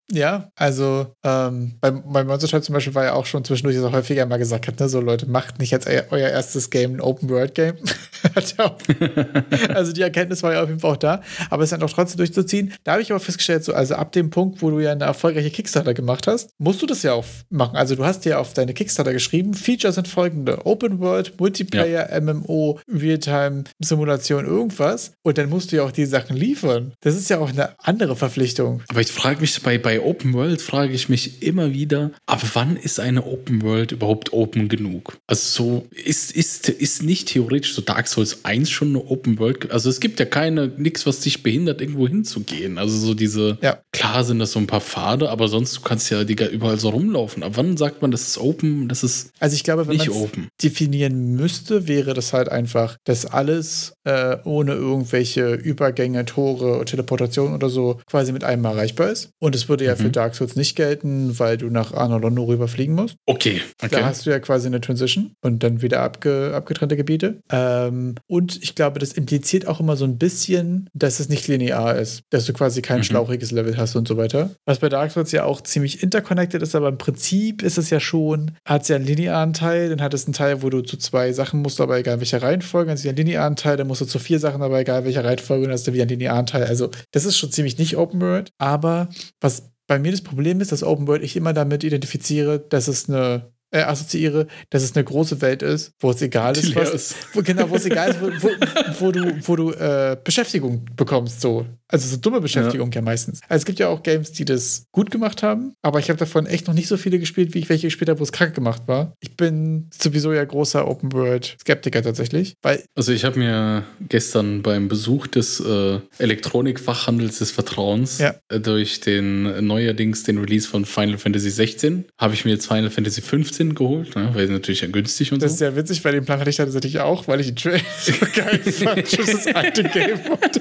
ja, also ähm, bei, bei Monster Tribe zum Beispiel war ja auch schon zwischendurch, dass er häufiger mal gesagt hat, ne, so Leute, macht nicht jetzt euer erstes Game ein Open-World-Game. also die Erkenntnis war ja auf jeden Fall auch da, aber es dann auch trotzdem durchzuziehen. Da habe ich aber festgestellt, so, also ab dem Punkt, wo du ja eine erfolgreiche Kickstarter gemacht hast, musst du das ja auch machen. Also du hast ja auf deine Kickstarter geschrieben, Features sind folgende: Open World, Multiplayer, ja. MMO, Realtime, Simulation, irgendwas. Und dann musst du ja auch die Sachen liefern. Das ist ja auch eine andere Verpflichtung. Aber ich frage mich bei, bei Open World, frage ich mich immer wieder, ab wann ist eine Open World überhaupt open genug? Also so, ist, ist, ist nicht theoretisch so Dark Souls 1 schon eine Open World? Also es gibt ja keine, nichts, was dich behindert, irgendwo hinzugehen. Also so diese, ja. klar sind das so ein paar Pfade, aber sonst du kannst ja Digga, überall so rumlaufen. Ab wann sagt man, das ist open, das ist also ich glaube, wenn nicht open? definieren müsste, wäre das halt einfach, dass alles äh, ohne irgendwelche Übergänge, Tore, Teleportation oder so quasi mit einem erreichbar ist. Und es würde ja mhm. für Dark Souls nicht gelten, weil du nach Arno Londo rüberfliegen musst. Okay. okay. Da hast du ja quasi eine Transition und dann wieder abge abgetrennte Gebiete. Ähm, und ich glaube, das impliziert auch immer so ein bisschen, dass es nicht linear ist, dass du quasi kein mhm. schlauchiges Level hast und so weiter. Was bei Dark Souls ja auch ziemlich interconnected ist, aber im Prinzip ist es ja schon, hat es ja einen linearen Teil, dann hat es einen Teil, wo du zu zwei Sachen musst, aber egal welcher Reihenfolge, dann hast du einen linearen Teil, dann musst du zu vier Sachen, aber egal welcher Reihenfolge, dann hast du wieder einen linearen Teil. Also das ist schon ziemlich nicht Open World, aber was bei mir das Problem ist, dass Open World ich immer damit identifiziere, dass es eine äh, assoziiere, dass es eine große Welt ist, wo es egal ist, was, wo, genau, wo es egal ist, wo, wo, wo du, wo du äh, Beschäftigung bekommst, so. Also so dumme Beschäftigung ja. ja. meistens. Also es gibt ja auch Games, die das gut gemacht haben, aber ich habe davon echt noch nicht so viele gespielt, wie ich welche gespielt habe, wo es krank gemacht war. Ich bin sowieso ja großer Open World Skeptiker tatsächlich, weil also ich habe mir gestern beim Besuch des äh, Elektronikfachhandels des Vertrauens ja. äh, durch den neuerdings den Release von Final Fantasy 16 habe ich mir jetzt Final Fantasy 15 geholt, ne, weil natürlich ja günstig und das so. Das ist ja witzig, weil den Plan hatte ich tatsächlich auch, weil ich den Trailer so geil fand, das alte Game wollte.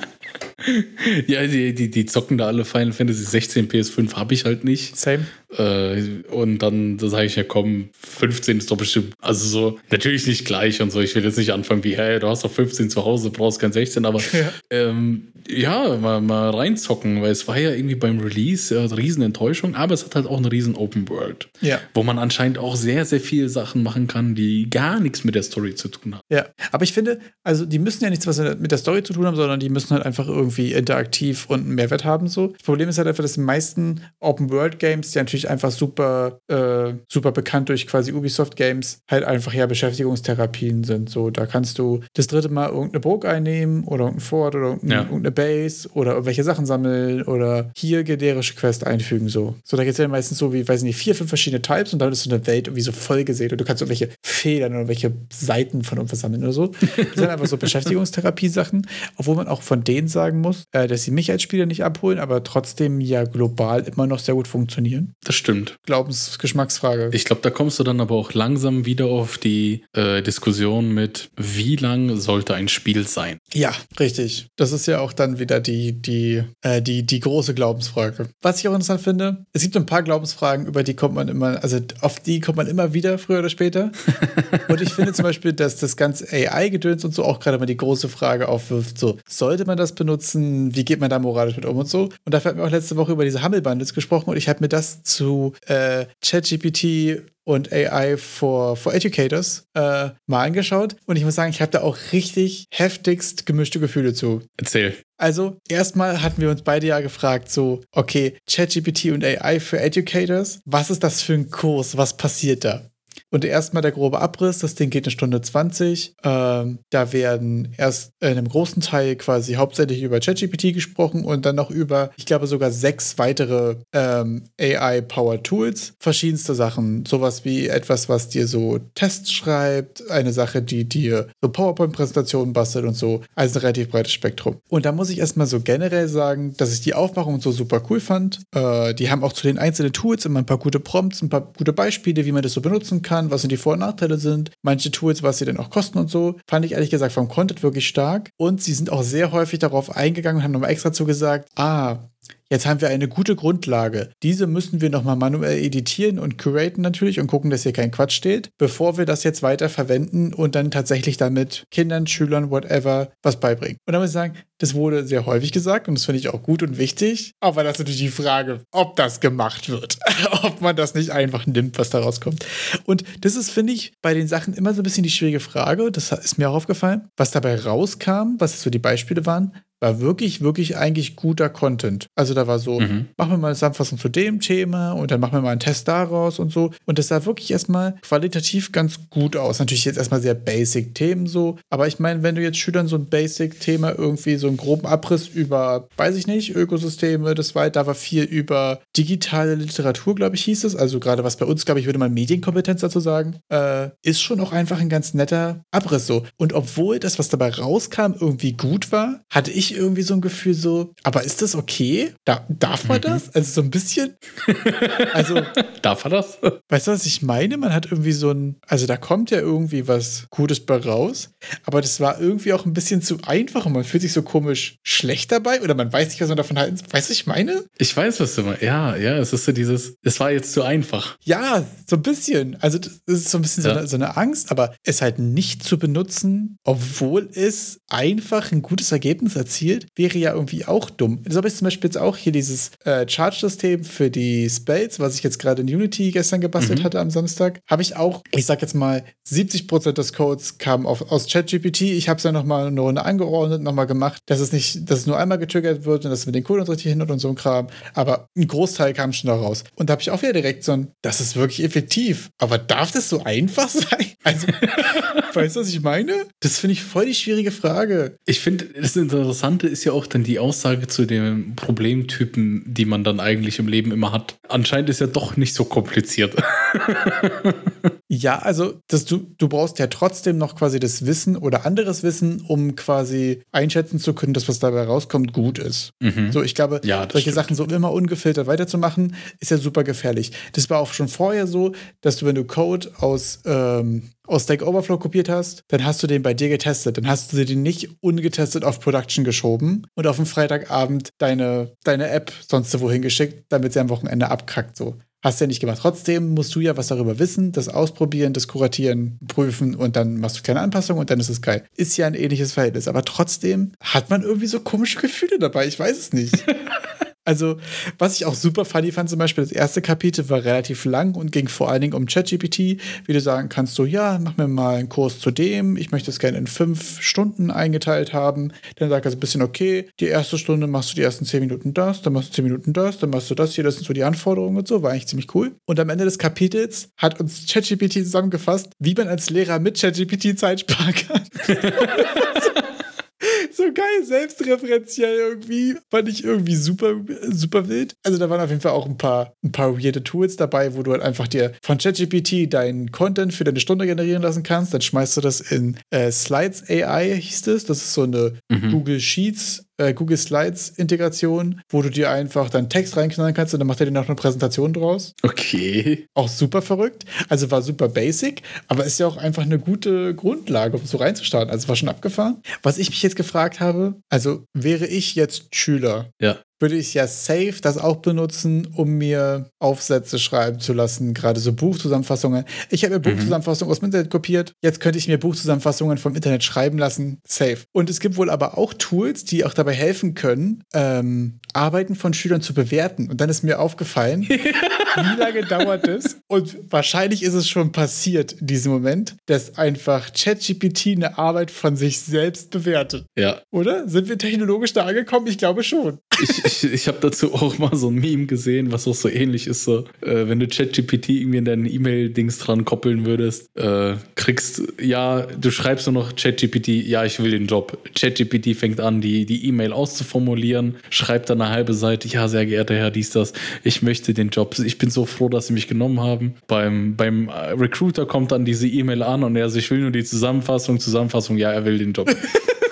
ja, die, die, die zocken da alle Final Fantasy 16 PS5 habe ich halt nicht. Same. Äh, und dann da sage ich ja, komm, 15 ist doch bestimmt, also so, natürlich nicht gleich und so. Ich will jetzt nicht anfangen wie, hey, du hast doch 15 zu Hause, brauchst kein 16, aber ja, ähm, ja mal, mal reinzocken, weil es war ja irgendwie beim Release eine riesen Enttäuschung, aber es hat halt auch eine riesen Open World. Ja. Wo man anscheinend auch sehr, sehr viele Sachen machen kann, die gar nichts mit der Story zu tun haben. Ja, aber ich finde, also die müssen ja nichts was mit der Story zu tun haben, sondern die müssen halt einfach irgendwie interaktiv und einen Mehrwert haben. So. Das Problem ist halt einfach, dass die meisten Open-World-Games, die natürlich einfach super, äh, super bekannt durch quasi Ubisoft-Games, halt einfach ja Beschäftigungstherapien sind. So, da kannst du das dritte Mal irgendeine Burg einnehmen oder irgendein Fort oder irgendeine, ja. irgendeine Base oder irgendwelche Sachen sammeln oder hier generische Quest einfügen. So, so da gibt es ja meistens so wie, weiß nicht, vier, fünf verschiedene Types und dann ist so eine Welt irgendwie so voll gesehen und du kannst irgendwelche Federn oder irgendwelche Seiten von irgendwas sammeln oder so. Das sind einfach so Beschäftigungstherapie-Sachen, obwohl man auch von denen sagen muss, äh, dass sie mich als Spieler nicht abholen, aber trotzdem ja global immer noch sehr gut funktionieren. Das stimmt. Glaubensgeschmacksfrage. Ich glaube, da kommst du dann aber auch langsam wieder auf die äh, Diskussion mit, wie lang sollte ein Spiel sein? Ja, richtig. Das ist ja auch dann wieder die, die, äh, die, die große Glaubensfrage. Was ich auch interessant finde, es gibt ein paar Glaubensfragen, über die kommt man immer, also auf die kommt man immer wieder, früher oder später. und ich finde zum Beispiel, dass das ganze AI-Gedöns und so auch gerade mal die große Frage aufwirft, so, sollte man das benutzen? Wie geht man da moralisch mit um und so? Und dafür hatten wir auch letzte Woche über diese Humble Bundles gesprochen und ich habe mir das zu äh, ChatGPT und AI for, for Educators äh, mal angeschaut. Und ich muss sagen, ich habe da auch richtig heftigst gemischte Gefühle zu. Erzähl. Also, erstmal hatten wir uns beide ja gefragt, so, okay, ChatGPT und AI for Educators, was ist das für ein Kurs? Was passiert da? Und erstmal der grobe Abriss, das Ding geht eine Stunde 20. Ähm, da werden erst in einem großen Teil quasi hauptsächlich über ChatGPT gesprochen und dann noch über, ich glaube, sogar sechs weitere ähm, AI-Power Tools. Verschiedenste Sachen. Sowas wie etwas, was dir so Tests schreibt, eine Sache, die dir so PowerPoint-Präsentationen bastelt und so. Also ein relativ breites Spektrum. Und da muss ich erstmal so generell sagen, dass ich die Aufmachung so super cool fand. Äh, die haben auch zu den einzelnen Tools immer ein paar gute Prompts, ein paar gute Beispiele, wie man das so benutzen kann kann, was sind die Vor- und Nachteile sind, manche Tools, was sie denn auch kosten und so. Fand ich ehrlich gesagt vom Content wirklich stark. Und sie sind auch sehr häufig darauf eingegangen und haben nochmal extra zu gesagt, ah, Jetzt haben wir eine gute Grundlage. Diese müssen wir nochmal manuell editieren und curaten natürlich und gucken, dass hier kein Quatsch steht, bevor wir das jetzt weiter verwenden und dann tatsächlich damit Kindern, Schülern, whatever was beibringen. Und da muss ich sagen, das wurde sehr häufig gesagt und das finde ich auch gut und wichtig. Aber das ist natürlich die Frage, ob das gemacht wird. ob man das nicht einfach nimmt, was da rauskommt. Und das ist, finde ich, bei den Sachen immer so ein bisschen die schwierige Frage. Das ist mir auch aufgefallen. Was dabei rauskam, was so die Beispiele waren, war wirklich, wirklich eigentlich guter Content. Also da war so, mhm. machen wir mal eine Zusammenfassung zu dem Thema und dann machen wir mal einen Test daraus und so. Und das sah wirklich erstmal qualitativ ganz gut aus. Natürlich jetzt erstmal sehr basic Themen so. Aber ich meine, wenn du jetzt Schülern so ein Basic-Thema irgendwie so einen groben Abriss über, weiß ich nicht, Ökosysteme, das war, da war viel über digitale Literatur, glaube ich, hieß es. Also gerade was bei uns, glaube ich, würde man Medienkompetenz dazu sagen, äh, ist schon auch einfach ein ganz netter Abriss so. Und obwohl das, was dabei rauskam, irgendwie gut war, hatte ich ich irgendwie so ein Gefühl so, aber ist das okay? Da, darf man mhm. das? Also so ein bisschen? Also. darf man das? Weißt du, was ich meine? Man hat irgendwie so ein, also da kommt ja irgendwie was Gutes bei raus, aber das war irgendwie auch ein bisschen zu einfach und man fühlt sich so komisch schlecht dabei oder man weiß nicht, was man davon halten soll. Weißt du, was ich meine? Ich weiß, was du meinst. Ja, ja, es ist so dieses, es war jetzt zu einfach. Ja, so ein bisschen. Also das ist so ein bisschen ja. so, eine, so eine Angst, aber es halt nicht zu benutzen, obwohl es einfach ein gutes Ergebnis erzielt erzielt, wäre ja irgendwie auch dumm. So habe ich zum Beispiel jetzt auch hier dieses äh, Charge-System für die Spells, was ich jetzt gerade in Unity gestern gebastelt mhm. hatte am Samstag, habe ich auch, ich sag jetzt mal, 70% des Codes kam auf, aus ChatGPT. Ich habe es ja nochmal eine Runde angeordnet, nochmal gemacht, dass es nicht, dass es nur einmal getriggert wird und dass es mit den Codes richtig hin und so ein Kram. Aber ein Großteil kam schon da raus. Und da habe ich auch wieder direkt so ein, das ist wirklich effektiv. Aber darf das so einfach sein? Also, weißt du, was ich meine? Das finde ich voll die schwierige Frage. Ich finde, das ist interessant Interessante ist ja auch dann die Aussage zu den Problemtypen, die man dann eigentlich im Leben immer hat. Anscheinend ist ja doch nicht so kompliziert. ja, also das, du, du brauchst ja trotzdem noch quasi das Wissen oder anderes Wissen, um quasi einschätzen zu können, dass was dabei rauskommt, gut ist. Mhm. So, ich glaube, ja, solche stimmt. Sachen so immer ungefiltert weiterzumachen, ist ja super gefährlich. Das war auch schon vorher so, dass du, wenn du Code aus ähm, aus Stack Overflow kopiert hast, dann hast du den bei dir getestet. Dann hast du den nicht ungetestet auf Production geschoben und auf dem Freitagabend deine, deine App sonst wohin geschickt, damit sie am Wochenende abkackt. So. Hast du ja nicht gemacht. Trotzdem musst du ja was darüber wissen, das ausprobieren, das kuratieren, prüfen und dann machst du kleine Anpassungen und dann ist es geil. Ist ja ein ähnliches Verhältnis. Aber trotzdem hat man irgendwie so komische Gefühle dabei. Ich weiß es nicht. Also, was ich auch super funny fand, zum Beispiel, das erste Kapitel war relativ lang und ging vor allen Dingen um ChatGPT, wie du sagen kannst, so, ja, mach mir mal einen Kurs zu dem, ich möchte es gerne in fünf Stunden eingeteilt haben. Dann sagt er so ein bisschen, okay, die erste Stunde machst du die ersten zehn Minuten das, dann machst du zehn Minuten das, dann machst du das hier, das sind so die Anforderungen und so, war eigentlich ziemlich cool. Und am Ende des Kapitels hat uns ChatGPT zusammengefasst, wie man als Lehrer mit ChatGPT Zeit sparen kann. geil, selbstreferenziell irgendwie. Fand ich irgendwie super, super wild. Also da waren auf jeden Fall auch ein paar, ein paar weirde Tools dabei, wo du halt einfach dir von ChatGPT deinen Content für deine Stunde generieren lassen kannst. Dann schmeißt du das in äh, Slides AI, hieß es. Das ist so eine mhm. Google Sheets äh, Google Slides Integration, wo du dir einfach deinen Text reinknallen kannst und dann macht er dir noch eine Präsentation draus. Okay. Auch super verrückt. Also war super basic, aber ist ja auch einfach eine gute Grundlage, um so reinzustarten. Also war schon abgefahren. Was ich mich jetzt gefragt habe, also wäre ich jetzt Schüler, ja würde ich ja safe das auch benutzen, um mir Aufsätze schreiben zu lassen, gerade so Buchzusammenfassungen. Ich habe mir mhm. Buchzusammenfassungen aus dem Internet kopiert. Jetzt könnte ich mir Buchzusammenfassungen vom Internet schreiben lassen. Safe. Und es gibt wohl aber auch Tools, die auch dabei helfen können, ähm, Arbeiten von Schülern zu bewerten. Und dann ist mir aufgefallen, wie lange dauert es? Und wahrscheinlich ist es schon passiert in diesem Moment, dass einfach ChatGPT eine Arbeit von sich selbst bewertet. Ja. Oder? Sind wir technologisch da angekommen? Ich glaube schon. Ich, ich, ich habe dazu auch mal so ein Meme gesehen, was auch so ähnlich ist. So, äh, wenn du ChatGPT irgendwie in deinen E-Mail-Dings dran koppeln würdest, äh, kriegst, ja, du schreibst nur noch ChatGPT, ja, ich will den Job. ChatGPT fängt an, die E-Mail e auszuformulieren, schreibt dann eine halbe Seite, ja, sehr geehrter Herr, dies, das, ich möchte den Job. Ich bin so froh, dass Sie mich genommen haben. Beim, beim Recruiter kommt dann diese E-Mail an und er sagt, ich will nur die Zusammenfassung, Zusammenfassung, ja, er will den Job.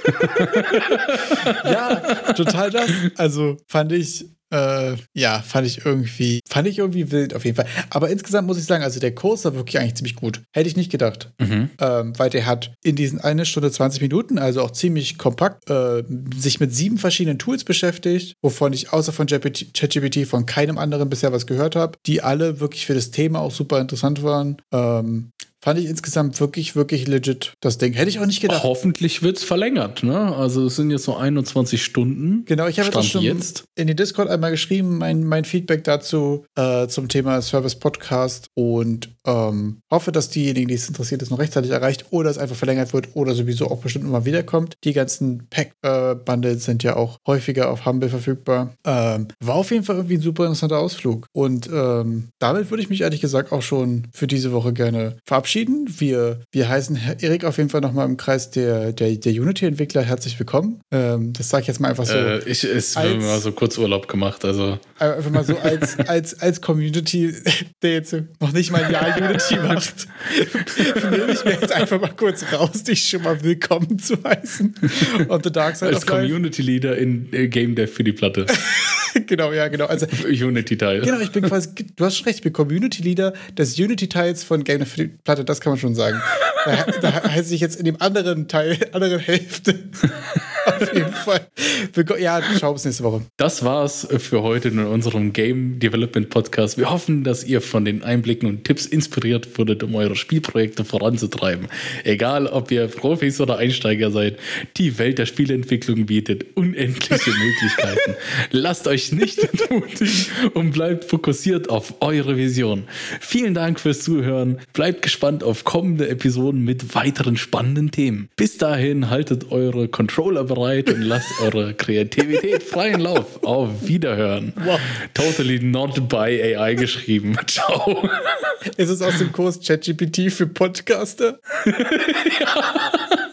ja, total das. Also fand ich, Äh, ja, fand ich irgendwie, fand ich irgendwie wild auf jeden Fall. Aber insgesamt muss ich sagen, also der Kurs war wirklich eigentlich ziemlich gut. Hätte ich nicht gedacht. Mhm. Ähm, weil der hat in diesen eine Stunde 20 Minuten, also auch ziemlich kompakt, äh, sich mit sieben verschiedenen Tools beschäftigt, wovon ich außer von ChatGPT von keinem anderen bisher was gehört habe, die alle wirklich für das Thema auch super interessant waren. Ähm, fand ich insgesamt wirklich, wirklich legit das Ding. Hätte ich auch nicht gedacht. Hoffentlich wird es verlängert, ne? Also es sind jetzt so 21 Stunden. Genau, ich habe jetzt schon jetzt. in den Discord einmal geschrieben, mein, mein Feedback dazu äh, zum Thema Service Podcast und ähm, hoffe, dass diejenigen, die es interessiert, es noch rechtzeitig erreicht oder es einfach verlängert wird oder sowieso auch bestimmt immer wiederkommt. Die ganzen Pack-Bundles sind ja auch häufiger auf Humble verfügbar. Ähm, war auf jeden Fall irgendwie ein super interessanter Ausflug und ähm, damit würde ich mich ehrlich gesagt auch schon für diese Woche gerne verabschieden. Wir, wir heißen Erik auf jeden Fall nochmal im Kreis der, der, der Unity-Entwickler herzlich willkommen. Ähm, das sage ich jetzt mal einfach so. Äh, ich wird mal so kurz Urlaub gemacht, also Einfach mal so als, als, als Community, der jetzt noch nicht mal ein Jahr Unity macht, nehme ich mir jetzt einfach mal kurz raus, dich schon mal willkommen zu heißen. On the Dark Side als of Life. Community Leader in äh, Game Dev für die Platte. Genau, ja, genau. Also, Unity-Teil. genau, ich bin quasi, du hast schon recht, ich bin Community Leader des Unity-Teils von Game of the Platte, das kann man schon sagen. Da, da heiße ich jetzt in dem anderen Teil, anderen Hälfte. Auf jeden Fall. Ja, schau bis nächste Woche. Das war's für heute in unserem Game Development Podcast. Wir hoffen, dass ihr von den Einblicken und Tipps inspiriert wurdet, um eure Spielprojekte voranzutreiben. Egal, ob ihr Profis oder Einsteiger seid, die Welt der Spieleentwicklung bietet unendliche Möglichkeiten. Lasst euch nicht entmutigen und bleibt fokussiert auf eure Vision. Vielen Dank fürs Zuhören. Bleibt gespannt auf kommende Episoden mit weiteren spannenden Themen. Bis dahin haltet eure Controller bereit und lasst eure Kreativität freien Lauf. Auf Wiederhören. Wow. Totally not by AI geschrieben. Ciao. Ist es aus dem Kurs ChatGPT für Podcaster?